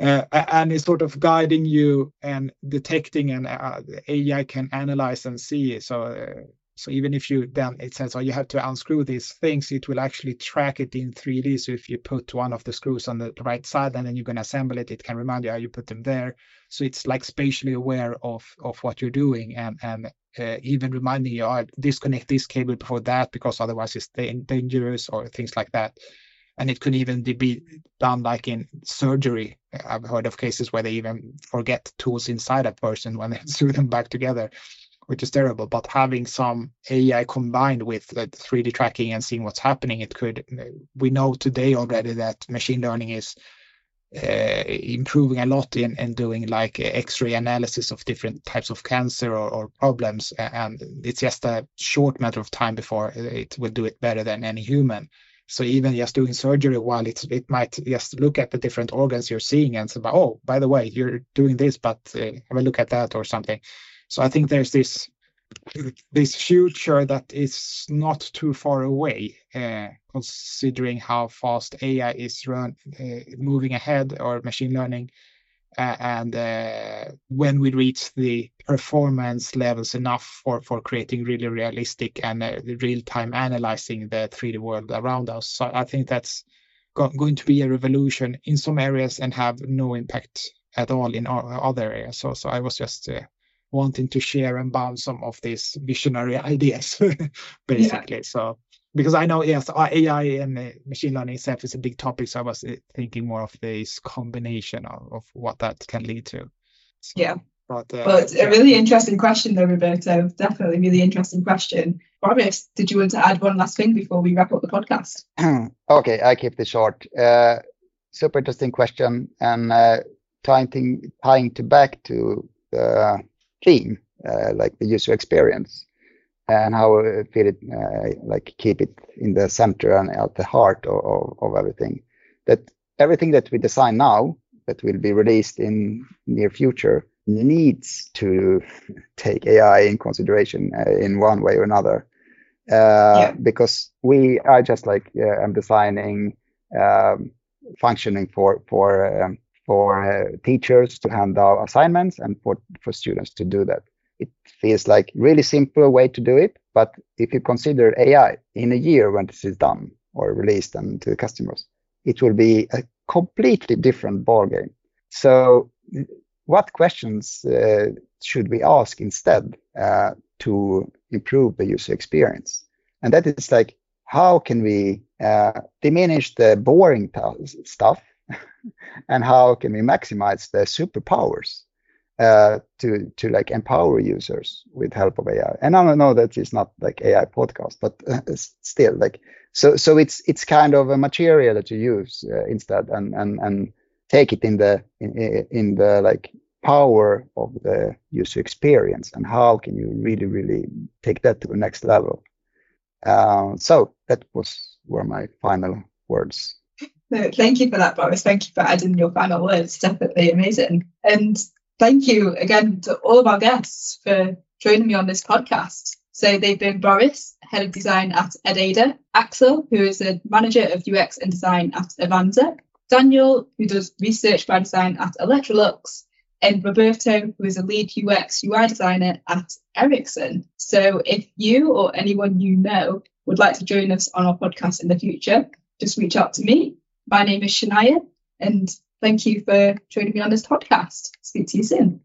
uh, and it's sort of guiding you and detecting and uh, AI can analyze and see. So uh, so even if you then it says oh you have to unscrew these things it will actually track it in 3d so if you put one of the screws on the right side and then you're going to assemble it it can remind you how you put them there. So it's like spatially aware of of what you're doing and and uh, even reminding you oh, disconnect this cable before that because otherwise it's dangerous or things like that. And it could even be done like in surgery. I've heard of cases where they even forget tools inside a person when they screw them back together which is terrible. But having some AI combined with the 3D tracking and seeing what's happening, it could. We know today already that machine learning is uh, improving a lot in, in doing like X-ray analysis of different types of cancer or, or, problems, and it's just a short matter of time before it will do it better than any human. So even just doing surgery, while it's it might just look at the different organs you're seeing and say, oh, by the way, you're doing this, but uh, have a look at that or something. So I think there's this this future that is not too far away, uh, considering how fast AI is run uh, moving ahead or machine learning, uh, and when we reach the performance levels enough for for creating really realistic and uh, real time analyzing the 3D world around us. So I think that's go- going to be a revolution in some areas and have no impact at all in other areas. So so I was just uh, wanting to share and bounce some of these visionary ideas, basically. Yeah. So because I know yes, AI and uh, machine learning itself is a big topic, so I was uh, thinking more of this combination of, of what that can lead to. So, yeah. But, uh, but a really interesting question though, Roberto. Definitely really interesting question. Boris, did you want to add one last thing before we wrap up the podcast? okay, I keep this short. Uh, super interesting question and uh, tying, tying to back to the theme, uh, like the user experience, and how fit it, uh, like keep it in the center and at the heart of, of, of, everything. That everything that we design now, that will be released in near future, needs to take AI in consideration uh, in one way or another. Uh, yeah. Because we are just like uh, I'm designing um, functioning for for um, for uh, teachers to hand out assignments and for, for students to do that. It feels like really simple way to do it, but if you consider AI in a year when this is done or released and to the customers, it will be a completely different ballgame. So, what questions uh, should we ask instead uh, to improve the user experience? And that is like, how can we uh, diminish the boring t- stuff and how can we maximize the superpowers uh, to to like empower users with help of AI. And I don't know that it's not like AI podcast, but uh, still like so so it's it's kind of a material that you use uh, instead and and and take it in the in, in the like power of the user experience and how can you really really take that to the next level. Uh, so that was were my final words. No, thank you for that, Boris. Thank you for adding your final words. Definitely amazing. And thank you again to all of our guests for joining me on this podcast. So they've been Boris, head of design at Edaider, Axel, who is a manager of UX and design at Avanza, Daniel, who does research by design at Electrolux, and Roberto, who is a lead UX UI designer at Ericsson. So if you or anyone you know would like to join us on our podcast in the future, just reach out to me my name is Shania, and thank you for joining me on this podcast. Speak to you soon.